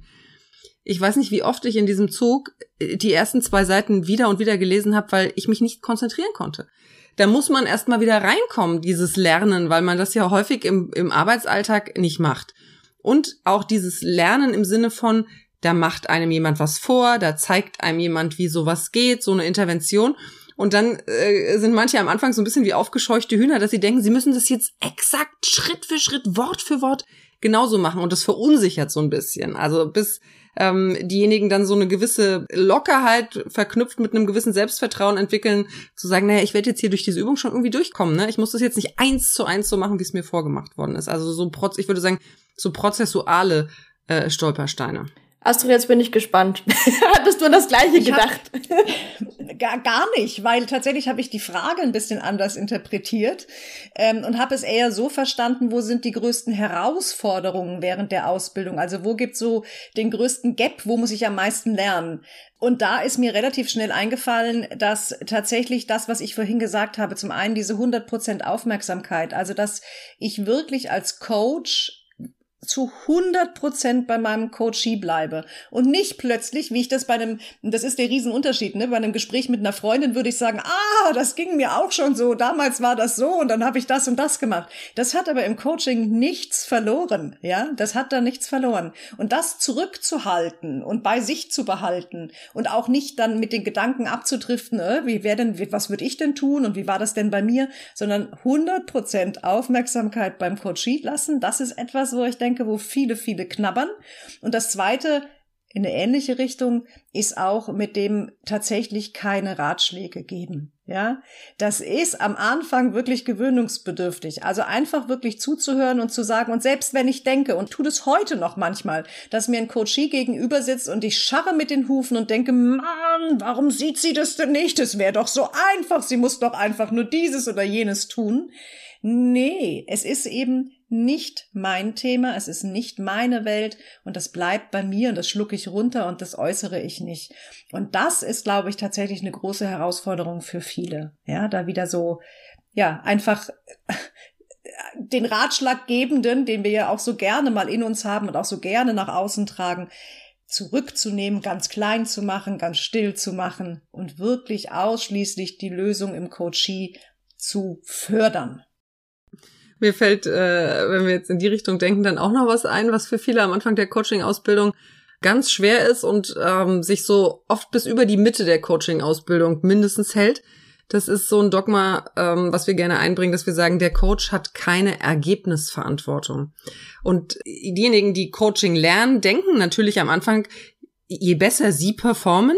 ich weiß nicht, wie oft ich in diesem Zug äh, die ersten zwei Seiten wieder und wieder gelesen habe, weil ich mich nicht konzentrieren konnte. Da muss man erstmal wieder reinkommen, dieses Lernen, weil man das ja häufig im, im Arbeitsalltag nicht macht. Und auch dieses Lernen im Sinne von, da macht einem jemand was vor, da zeigt einem jemand, wie sowas geht, so eine Intervention. Und dann äh, sind manche am Anfang so ein bisschen wie aufgescheuchte Hühner, dass sie denken, sie müssen das jetzt exakt Schritt für Schritt, Wort für Wort genauso machen und das verunsichert so ein bisschen. Also bis ähm, diejenigen dann so eine gewisse Lockerheit verknüpft mit einem gewissen Selbstvertrauen entwickeln, zu sagen, naja, ich werde jetzt hier durch diese Übung schon irgendwie durchkommen. Ne? Ich muss das jetzt nicht eins zu eins so machen, wie es mir vorgemacht worden ist. Also so, ich würde sagen, so prozessuale äh, Stolpersteine. Astrid, jetzt bin ich gespannt. [laughs] Hattest du das gleiche ich gedacht? Hab, [laughs] gar, gar nicht, weil tatsächlich habe ich die Frage ein bisschen anders interpretiert ähm, und habe es eher so verstanden, wo sind die größten Herausforderungen während der Ausbildung? Also wo gibt so den größten Gap, wo muss ich am meisten lernen? Und da ist mir relativ schnell eingefallen, dass tatsächlich das, was ich vorhin gesagt habe, zum einen diese 100% Aufmerksamkeit, also dass ich wirklich als Coach zu 100 Prozent bei meinem Coachie bleibe. Und nicht plötzlich, wie ich das bei einem, das ist der Riesenunterschied, ne, bei einem Gespräch mit einer Freundin würde ich sagen, ah, das ging mir auch schon so, damals war das so und dann habe ich das und das gemacht. Das hat aber im Coaching nichts verloren, ja, das hat da nichts verloren. Und das zurückzuhalten und bei sich zu behalten und auch nicht dann mit den Gedanken abzudriften, äh, wie wäre denn, was würde ich denn tun und wie war das denn bei mir, sondern 100 Prozent Aufmerksamkeit beim Coachie lassen, das ist etwas, wo ich denke denke, wo viele, viele knabbern. Und das zweite, in eine ähnliche Richtung, ist auch mit dem tatsächlich keine Ratschläge geben. Ja, das ist am Anfang wirklich gewöhnungsbedürftig. Also einfach wirklich zuzuhören und zu sagen, und selbst wenn ich denke, und tu das heute noch manchmal, dass mir ein Coachie gegenüber sitzt und ich scharre mit den Hufen und denke, Mann, warum sieht sie das denn nicht? Es wäre doch so einfach. Sie muss doch einfach nur dieses oder jenes tun. Nee, es ist eben nicht mein Thema, es ist nicht meine Welt und das bleibt bei mir und das schlucke ich runter und das äußere ich nicht. Und das ist, glaube ich, tatsächlich eine große Herausforderung für viele. Ja, da wieder so, ja, einfach den Ratschlaggebenden, den wir ja auch so gerne mal in uns haben und auch so gerne nach außen tragen, zurückzunehmen, ganz klein zu machen, ganz still zu machen und wirklich ausschließlich die Lösung im Coachie zu fördern. Mir fällt, äh, wenn wir jetzt in die Richtung denken, dann auch noch was ein, was für viele am Anfang der Coaching-Ausbildung ganz schwer ist und ähm, sich so oft bis über die Mitte der Coaching-Ausbildung mindestens hält. Das ist so ein Dogma, ähm, was wir gerne einbringen, dass wir sagen, der Coach hat keine Ergebnisverantwortung. Und diejenigen, die Coaching lernen, denken natürlich am Anfang, je besser sie performen,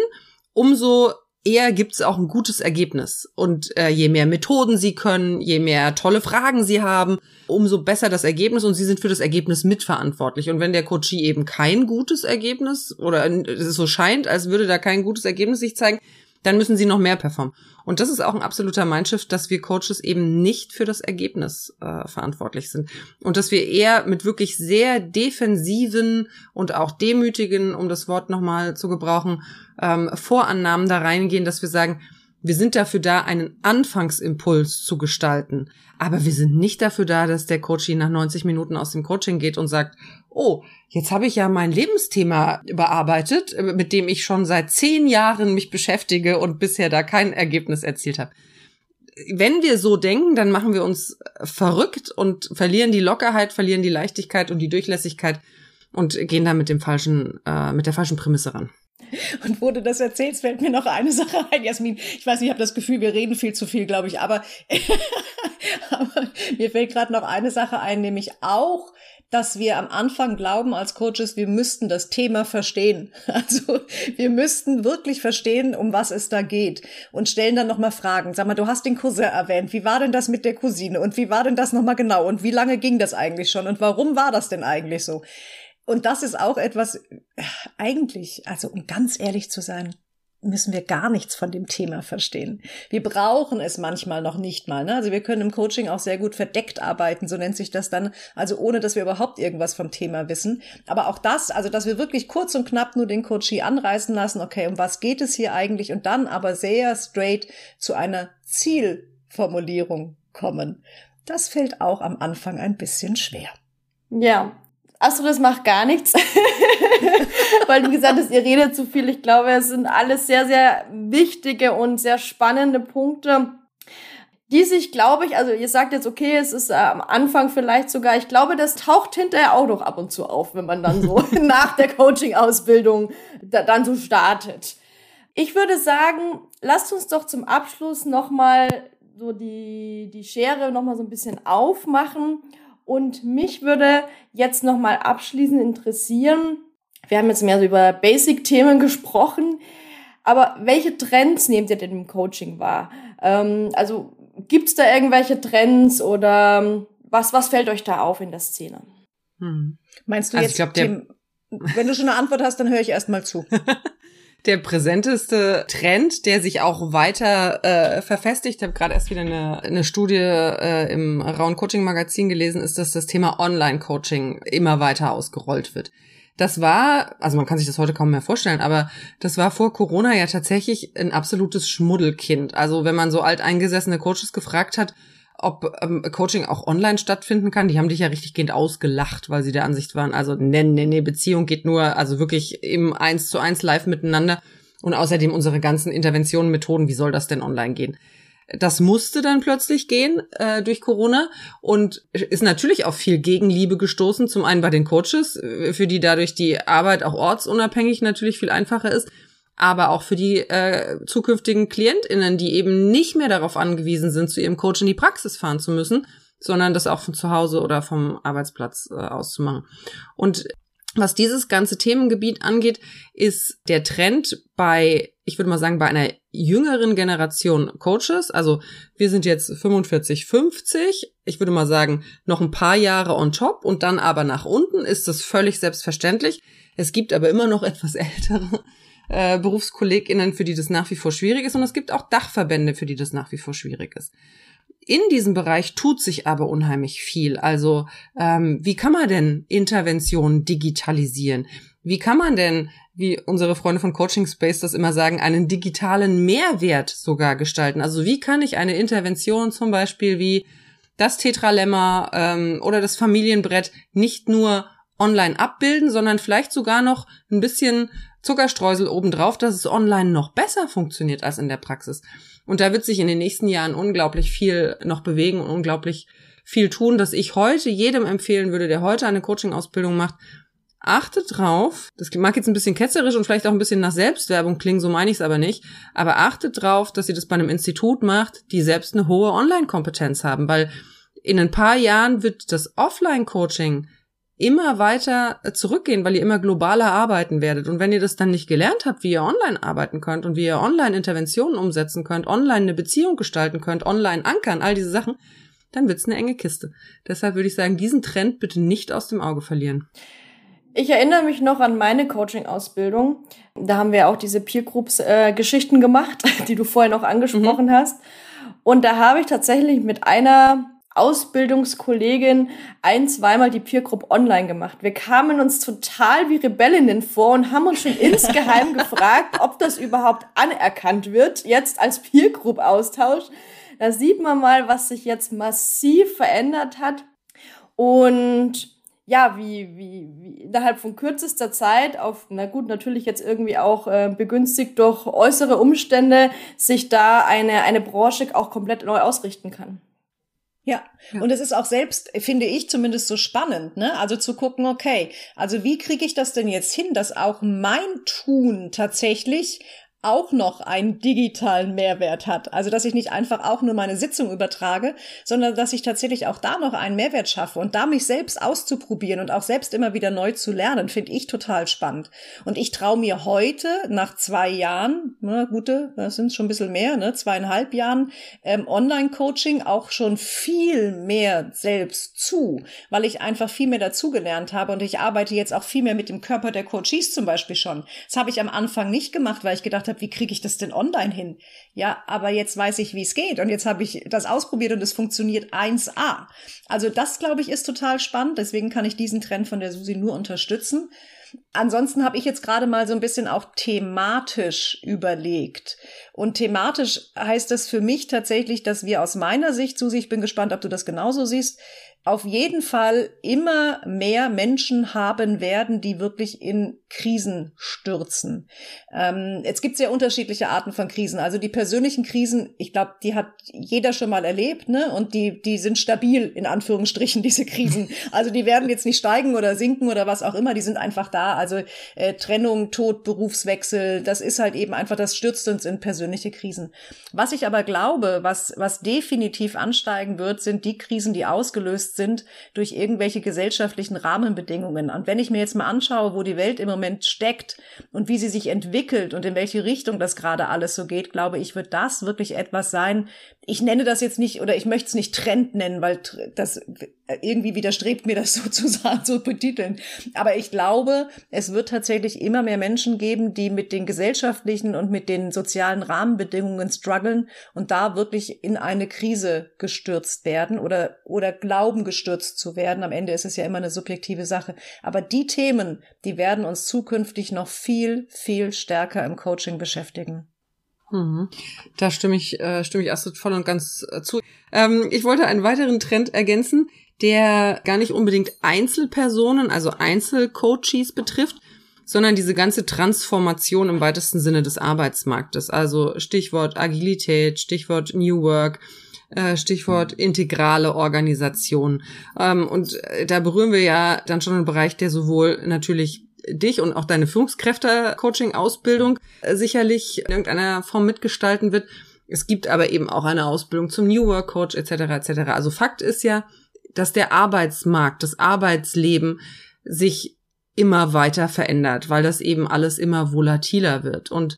umso eher gibt's auch ein gutes Ergebnis. Und äh, je mehr Methoden sie können, je mehr tolle Fragen sie haben, umso besser das Ergebnis und sie sind für das Ergebnis mitverantwortlich. Und wenn der Coachie eben kein gutes Ergebnis oder es so scheint, als würde da kein gutes Ergebnis sich zeigen, dann müssen sie noch mehr performen. Und das ist auch ein absoluter Mindshift, dass wir Coaches eben nicht für das Ergebnis äh, verantwortlich sind. Und dass wir eher mit wirklich sehr defensiven und auch demütigen, um das Wort nochmal zu gebrauchen, ähm, Vorannahmen da reingehen, dass wir sagen, wir sind dafür da, einen Anfangsimpuls zu gestalten. Aber wir sind nicht dafür da, dass der Coach nach 90 Minuten aus dem Coaching geht und sagt, oh, jetzt habe ich ja mein Lebensthema überarbeitet, mit dem ich schon seit zehn Jahren mich beschäftige und bisher da kein Ergebnis erzielt habe. Wenn wir so denken, dann machen wir uns verrückt und verlieren die Lockerheit, verlieren die Leichtigkeit und die Durchlässigkeit und gehen da mit dem falschen, äh, mit der falschen Prämisse ran. Und wo du das erzählst, fällt mir noch eine [laughs] Sache ein, Jasmin. Ich weiß nicht, ich habe das Gefühl, wir reden viel zu viel, glaube ich, aber, [laughs] aber mir fällt gerade noch eine Sache ein, nämlich auch, dass wir am Anfang glauben als Coaches, wir müssten das Thema verstehen. [laughs] Also wir müssten wirklich verstehen, um was es da geht und stellen dann nochmal Fragen. Sag mal, du hast den Cousin erwähnt. Wie war denn das mit der Cousine? Und wie war denn das nochmal genau? Und wie lange ging das eigentlich schon? Und warum war das denn eigentlich so? Und das ist auch etwas, eigentlich, also um ganz ehrlich zu sein, müssen wir gar nichts von dem Thema verstehen. Wir brauchen es manchmal noch nicht mal. Ne? Also wir können im Coaching auch sehr gut verdeckt arbeiten, so nennt sich das dann, also ohne dass wir überhaupt irgendwas vom Thema wissen. Aber auch das, also dass wir wirklich kurz und knapp nur den Coachie anreißen lassen, okay, um was geht es hier eigentlich und dann aber sehr straight zu einer Zielformulierung kommen. Das fällt auch am Anfang ein bisschen schwer. Ja, Astrid, das macht gar nichts, [laughs] weil du gesagt hast, ihr redet zu viel. Ich glaube, es sind alles sehr, sehr wichtige und sehr spannende Punkte, die sich, glaube ich, also ihr sagt jetzt, okay, es ist äh, am Anfang vielleicht sogar, ich glaube, das taucht hinterher auch noch ab und zu auf, wenn man dann so [laughs] [laughs] nach der Coaching-Ausbildung da, dann so startet. Ich würde sagen, lasst uns doch zum Abschluss nochmal so die, die Schere nochmal so ein bisschen aufmachen Und mich würde jetzt nochmal abschließend interessieren, wir haben jetzt mehr so über Basic-Themen gesprochen, aber welche Trends nehmt ihr denn im Coaching wahr? Ähm, also gibt's da irgendwelche Trends oder ähm, was, was fällt euch da auf in der Szene? Hm. Meinst du also jetzt, glaub, Tim, wenn du schon eine Antwort hast, dann höre ich erst mal zu. [laughs] der präsenteste Trend, der sich auch weiter äh, verfestigt, ich habe gerade erst wieder eine, eine Studie äh, im Raun Coaching Magazin gelesen, ist, dass das Thema Online-Coaching immer weiter ausgerollt wird. Das war, also man kann sich das heute kaum mehr vorstellen, aber das war vor Corona ja tatsächlich ein absolutes Schmuddelkind. Also wenn man so alteingesessene Coaches gefragt hat, ob ähm, Coaching auch online stattfinden kann. Die haben dich ja richtig gehend ausgelacht, weil sie der Ansicht waren, also nee, nee, nee, Beziehung geht nur, also wirklich im eins zu eins live miteinander. Und außerdem unsere ganzen Interventionen, Methoden, wie soll das denn online gehen? Das musste dann plötzlich gehen äh, durch Corona und ist natürlich auf viel Gegenliebe gestoßen. Zum einen bei den Coaches, äh, für die dadurch die Arbeit auch ortsunabhängig natürlich viel einfacher ist aber auch für die äh, zukünftigen KlientInnen, die eben nicht mehr darauf angewiesen sind, zu ihrem Coach in die Praxis fahren zu müssen, sondern das auch von zu Hause oder vom Arbeitsplatz äh, aus zu machen. Und was dieses ganze Themengebiet angeht, ist der Trend bei, ich würde mal sagen, bei einer jüngeren Generation Coaches. Also wir sind jetzt 45, 50. Ich würde mal sagen, noch ein paar Jahre on top und dann aber nach unten ist das völlig selbstverständlich. Es gibt aber immer noch etwas [laughs] ältere äh, BerufskollegInnen, für die das nach wie vor schwierig ist. Und es gibt auch Dachverbände, für die das nach wie vor schwierig ist. In diesem Bereich tut sich aber unheimlich viel. Also ähm, wie kann man denn Interventionen digitalisieren? Wie kann man denn, wie unsere Freunde von Coaching Space das immer sagen, einen digitalen Mehrwert sogar gestalten? Also wie kann ich eine Intervention zum Beispiel wie das Tetralemma ähm, oder das Familienbrett nicht nur online abbilden, sondern vielleicht sogar noch ein bisschen Zuckerstreusel obendrauf, dass es online noch besser funktioniert als in der Praxis. Und da wird sich in den nächsten Jahren unglaublich viel noch bewegen und unglaublich viel tun, dass ich heute jedem empfehlen würde, der heute eine Coaching-Ausbildung macht, achtet drauf, das mag jetzt ein bisschen ketzerisch und vielleicht auch ein bisschen nach Selbstwerbung klingen, so meine ich es aber nicht, aber achtet drauf, dass ihr das bei einem Institut macht, die selbst eine hohe Online-Kompetenz haben, weil in ein paar Jahren wird das Offline-Coaching immer weiter äh, zurückgehen, weil ihr immer globaler arbeiten werdet. Und wenn ihr das dann nicht gelernt habt, wie ihr online arbeiten könnt und wie ihr online Interventionen umsetzen könnt, online eine Beziehung gestalten könnt, online ankern, all diese Sachen, dann wird's eine enge Kiste. Deshalb würde ich sagen, diesen Trend bitte nicht aus dem Auge verlieren. Ich erinnere mich noch an meine Coaching-Ausbildung. Da haben wir auch diese Peer Groups-Geschichten äh, gemacht, [laughs] die du vorher noch angesprochen mhm. hast. Und da habe ich tatsächlich mit einer Ausbildungskollegin ein, zweimal die Peer Group online gemacht. Wir kamen uns total wie Rebellinnen vor und haben uns schon insgeheim [laughs] gefragt, ob das überhaupt anerkannt wird, jetzt als Peer Group Austausch. Da sieht man mal, was sich jetzt massiv verändert hat und ja, wie, wie, wie innerhalb von kürzester Zeit auf, na gut, natürlich jetzt irgendwie auch äh, begünstigt durch äußere Umstände, sich da eine, eine Branche auch komplett neu ausrichten kann. Ja. ja. und es ist auch selbst, finde ich zumindest so spannend, ne? Also zu gucken, okay, also wie kriege ich das denn jetzt hin, dass auch mein Tun tatsächlich auch noch einen digitalen Mehrwert hat. Also, dass ich nicht einfach auch nur meine Sitzung übertrage, sondern dass ich tatsächlich auch da noch einen Mehrwert schaffe und da mich selbst auszuprobieren und auch selbst immer wieder neu zu lernen, finde ich total spannend. Und ich traue mir heute, nach zwei Jahren, ne, gute, das sind schon ein bisschen mehr, ne, zweieinhalb Jahren, ähm, Online-Coaching auch schon viel mehr selbst zu, weil ich einfach viel mehr dazugelernt habe und ich arbeite jetzt auch viel mehr mit dem Körper der Coaches zum Beispiel schon. Das habe ich am Anfang nicht gemacht, weil ich gedacht habe, habe, wie kriege ich das denn online hin? Ja, aber jetzt weiß ich, wie es geht und jetzt habe ich das ausprobiert und es funktioniert 1A. Also das, glaube ich, ist total spannend. Deswegen kann ich diesen Trend von der Susi nur unterstützen. Ansonsten habe ich jetzt gerade mal so ein bisschen auch thematisch überlegt. Und thematisch heißt es für mich tatsächlich, dass wir aus meiner Sicht, Susi, ich bin gespannt, ob du das genauso siehst, auf jeden Fall immer mehr Menschen haben werden, die wirklich in Krisen stürzen. Ähm, es gibt sehr unterschiedliche Arten von Krisen. Also die persönlichen Krisen, ich glaube, die hat jeder schon mal erlebt, ne? Und die, die sind stabil, in Anführungsstrichen, [laughs] diese Krisen. Also die werden jetzt nicht steigen oder sinken oder was auch immer, die sind einfach da. Also äh, Trennung, Tod, Berufswechsel, das ist halt eben einfach, das stürzt uns in persönliche Krisen. Was ich aber glaube, was, was definitiv ansteigen wird, sind die Krisen, die ausgelöst sind durch irgendwelche gesellschaftlichen Rahmenbedingungen. Und wenn ich mir jetzt mal anschaue, wo die Welt im Moment steckt und wie sie sich entwickelt und in welche Richtung das gerade alles so geht, glaube ich, wird das wirklich etwas sein. Ich nenne das jetzt nicht oder ich möchte es nicht Trend nennen, weil das irgendwie widerstrebt mir das [laughs] sozusagen zu betiteln. Aber ich glaube, es wird tatsächlich immer mehr Menschen geben, die mit den gesellschaftlichen und mit den sozialen Rahmenbedingungen strugglen und da wirklich in eine Krise gestürzt werden oder, oder glauben gestürzt zu werden. Am Ende ist es ja immer eine subjektive Sache. Aber die Themen, die werden uns zukünftig noch viel, viel stärker im Coaching beschäftigen. Mhm. Da stimme ich, äh, stimme ich Astrid voll und ganz äh, zu. Ähm, ich wollte einen weiteren Trend ergänzen, der gar nicht unbedingt Einzelpersonen, also Einzelcoaches betrifft, sondern diese ganze Transformation im weitesten Sinne des Arbeitsmarktes. Also Stichwort Agilität, Stichwort New Work, äh, Stichwort integrale Organisation. Ähm, und äh, da berühren wir ja dann schon einen Bereich, der sowohl natürlich dich und auch deine Führungskräfte-Coaching-Ausbildung äh, sicherlich in irgendeiner Form mitgestalten wird. Es gibt aber eben auch eine Ausbildung zum New Work Coach etc. etc. Also Fakt ist ja, dass der Arbeitsmarkt, das Arbeitsleben sich immer weiter verändert, weil das eben alles immer volatiler wird. Und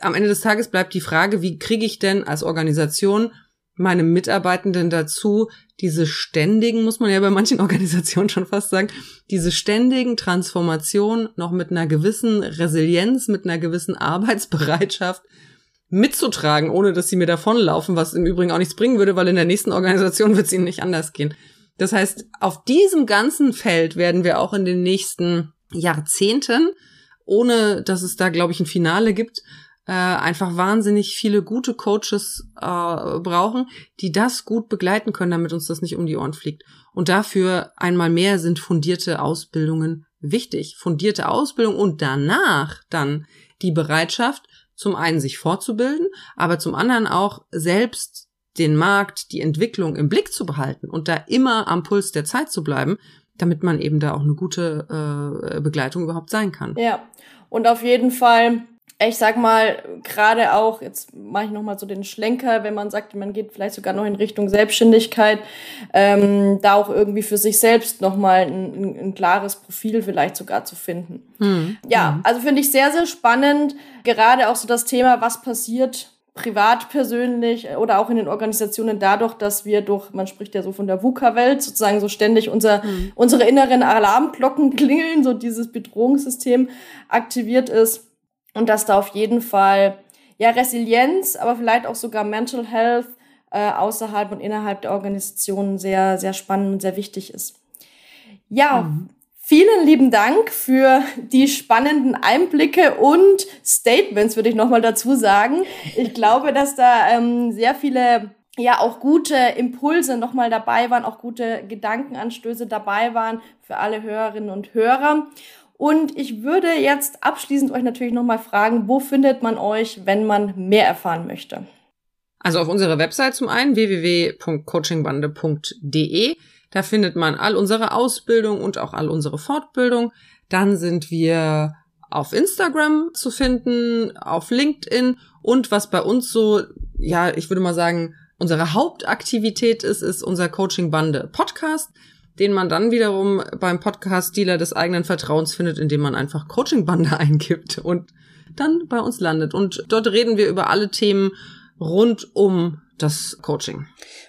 am Ende des Tages bleibt die Frage, wie kriege ich denn als Organisation meine Mitarbeitenden dazu, diese ständigen, muss man ja bei manchen [laughs] Organisationen schon fast sagen, diese ständigen Transformationen noch mit einer gewissen Resilienz, mit einer gewissen Arbeitsbereitschaft mitzutragen, ohne dass sie mir davonlaufen, was im Übrigen auch nichts bringen würde, weil in der nächsten Organisation wird es ihnen nicht anders gehen. Das heißt, auf diesem ganzen Feld werden wir auch in den nächsten Jahrzehnten, ohne dass es da, glaube ich, ein Finale gibt, äh, einfach wahnsinnig viele gute Coaches äh, brauchen, die das gut begleiten können, damit uns das nicht um die Ohren fliegt. Und dafür einmal mehr sind fundierte Ausbildungen wichtig. Fundierte Ausbildung und danach dann die Bereitschaft, zum einen sich fortzubilden, aber zum anderen auch selbst den Markt, die Entwicklung im Blick zu behalten und da immer am Puls der Zeit zu bleiben, damit man eben da auch eine gute äh, Begleitung überhaupt sein kann. Ja, und auf jeden Fall, ich sag mal, gerade auch, jetzt mache ich nochmal so den Schlenker, wenn man sagt, man geht vielleicht sogar noch in Richtung Selbstständigkeit, ähm, da auch irgendwie für sich selbst nochmal ein, ein, ein klares Profil vielleicht sogar zu finden. Hm. Ja, hm. also finde ich sehr, sehr spannend, gerade auch so das Thema, was passiert, privat persönlich oder auch in den Organisationen dadurch, dass wir durch, man spricht ja so von der VUCA-Welt, sozusagen so ständig unser, mhm. unsere inneren Alarmglocken [laughs] klingeln, so dieses Bedrohungssystem aktiviert ist und dass da auf jeden Fall ja Resilienz, aber vielleicht auch sogar Mental Health äh, außerhalb und innerhalb der Organisationen sehr, sehr spannend und sehr wichtig ist. Ja, mhm. Vielen lieben Dank für die spannenden Einblicke und Statements, würde ich nochmal dazu sagen. Ich glaube, dass da ähm, sehr viele ja auch gute Impulse nochmal dabei waren, auch gute Gedankenanstöße dabei waren für alle Hörerinnen und Hörer. Und ich würde jetzt abschließend euch natürlich nochmal fragen, wo findet man euch, wenn man mehr erfahren möchte? Also auf unserer Website zum einen www.coachingbande.de da findet man all unsere Ausbildung und auch all unsere Fortbildung. Dann sind wir auf Instagram zu finden, auf LinkedIn und was bei uns so, ja, ich würde mal sagen, unsere Hauptaktivität ist, ist unser Coaching Bande Podcast, den man dann wiederum beim Podcast-Dealer des eigenen Vertrauens findet, indem man einfach Coaching Bande [laughs] eingibt und dann bei uns landet. Und dort reden wir über alle Themen rund um das Coaching.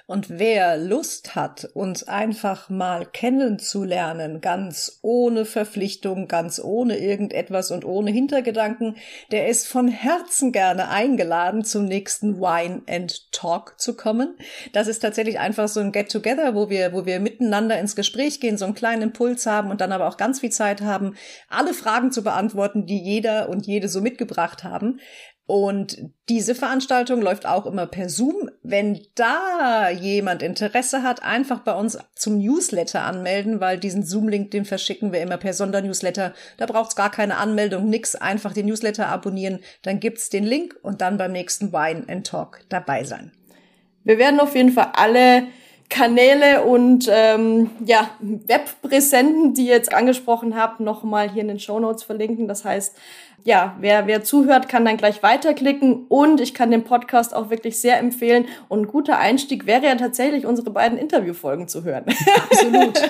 Und wer Lust hat, uns einfach mal kennenzulernen, ganz ohne Verpflichtung, ganz ohne irgendetwas und ohne Hintergedanken, der ist von Herzen gerne eingeladen, zum nächsten Wine and Talk zu kommen. Das ist tatsächlich einfach so ein Get-Together, wo wir, wo wir miteinander ins Gespräch gehen, so einen kleinen Impuls haben und dann aber auch ganz viel Zeit haben, alle Fragen zu beantworten, die jeder und jede so mitgebracht haben. Und diese Veranstaltung läuft auch immer per Zoom. Wenn da jemand Interesse hat, einfach bei uns zum Newsletter anmelden, weil diesen Zoom-Link, den verschicken wir immer per Sondernewsletter. Da braucht's gar keine Anmeldung, nix. Einfach den Newsletter abonnieren, dann gibt's den Link und dann beim nächsten Wine and Talk dabei sein. Wir werden auf jeden Fall alle Kanäle und ähm, ja, Webpräsenten, die ihr jetzt angesprochen habt, nochmal hier in den Show Notes verlinken. Das heißt, ja, wer, wer zuhört, kann dann gleich weiterklicken und ich kann den Podcast auch wirklich sehr empfehlen. Und ein guter Einstieg wäre ja tatsächlich, unsere beiden Interviewfolgen zu hören. Absolut.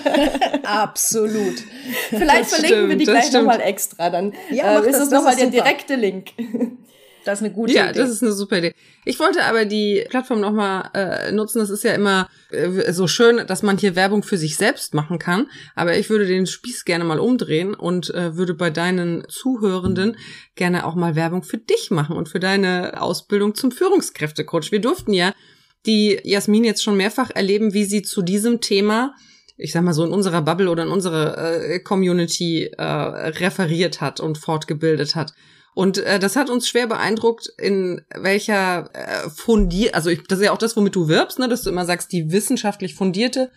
[laughs] Absolut. Vielleicht das verlinken stimmt, wir die gleich nochmal extra. Dann ja, äh, ist es nochmal der direkte Link. Das ist eine gute ja, Idee. Ja, das ist eine super Idee. Ich wollte aber die Plattform nochmal äh, nutzen. Das ist ja immer äh, so schön, dass man hier Werbung für sich selbst machen kann. Aber ich würde den Spieß gerne mal umdrehen und äh, würde bei deinen Zuhörenden gerne auch mal Werbung für dich machen und für deine Ausbildung zum Führungskräftecoach. Wir durften ja die Jasmin jetzt schon mehrfach erleben, wie sie zu diesem Thema ich sag mal so in unserer Bubble oder in unserer äh, Community äh, referiert hat und fortgebildet hat. Und äh, das hat uns schwer beeindruckt, in welcher äh, fundiert, also ich, das ist ja auch das, womit du wirbst, ne, dass du immer sagst, die wissenschaftlich fundierte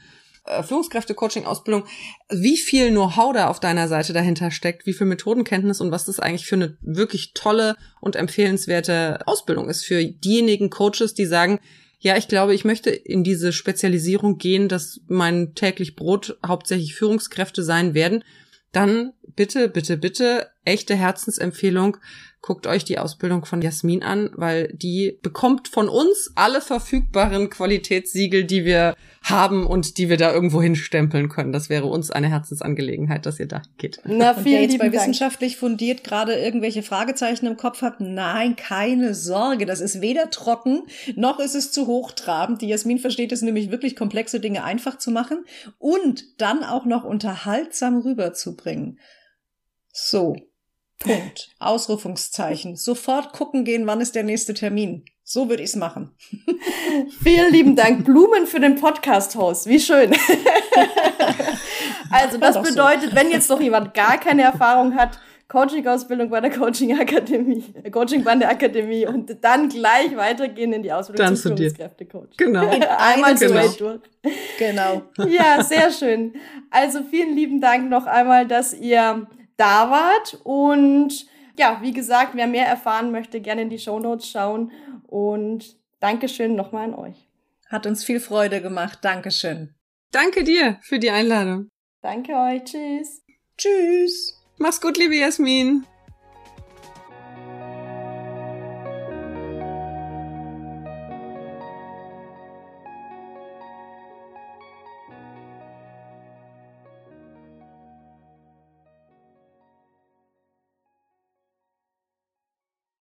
äh, Führungskräfte-Coaching-Ausbildung, wie viel Know-how da auf deiner Seite dahinter steckt, wie viel Methodenkenntnis und was das eigentlich für eine wirklich tolle und empfehlenswerte Ausbildung ist für diejenigen Coaches, die sagen, ja, ich glaube, ich möchte in diese Spezialisierung gehen, dass mein täglich Brot hauptsächlich Führungskräfte sein werden. Dann bitte, bitte, bitte, echte Herzensempfehlung, guckt euch die Ausbildung von Jasmin an, weil die bekommt von uns alle verfügbaren Qualitätssiegel, die wir haben und die wir da irgendwo hinstempeln können. Das wäre uns eine Herzensangelegenheit, dass ihr da geht. Na, vielen und jetzt bei Dank. wissenschaftlich fundiert gerade irgendwelche Fragezeichen im Kopf hat, nein, keine Sorge, das ist weder trocken, noch ist es zu hochtrabend. Die Jasmin versteht es nämlich wirklich komplexe Dinge einfach zu machen und dann auch noch unterhaltsam rüberzubringen. So, Punkt. Ausrufungszeichen. Sofort gucken gehen, wann ist der nächste Termin. So würde ich es machen. [laughs] Vielen lieben Dank. Blumen für den Podcast-Host. Wie schön. [laughs] also, das bedeutet, wenn jetzt noch jemand gar keine Erfahrung hat, Coaching-Ausbildung bei der Coaching-Akademie, äh, Coaching bei der Akademie und dann gleich weitergehen in die Ausbildung dann zum Führungskräftecoach. Genau. [laughs] Einmal genau. durch. Genau. Ja, sehr schön. Also vielen lieben Dank noch einmal, dass ihr da wart. Und ja, wie gesagt, wer mehr erfahren möchte, gerne in die Show Notes schauen. Und Dankeschön nochmal an euch. Hat uns viel Freude gemacht. Dankeschön. Danke dir für die Einladung. Danke euch. Tschüss. Tschüss. Mach's gut, liebe Jasmin.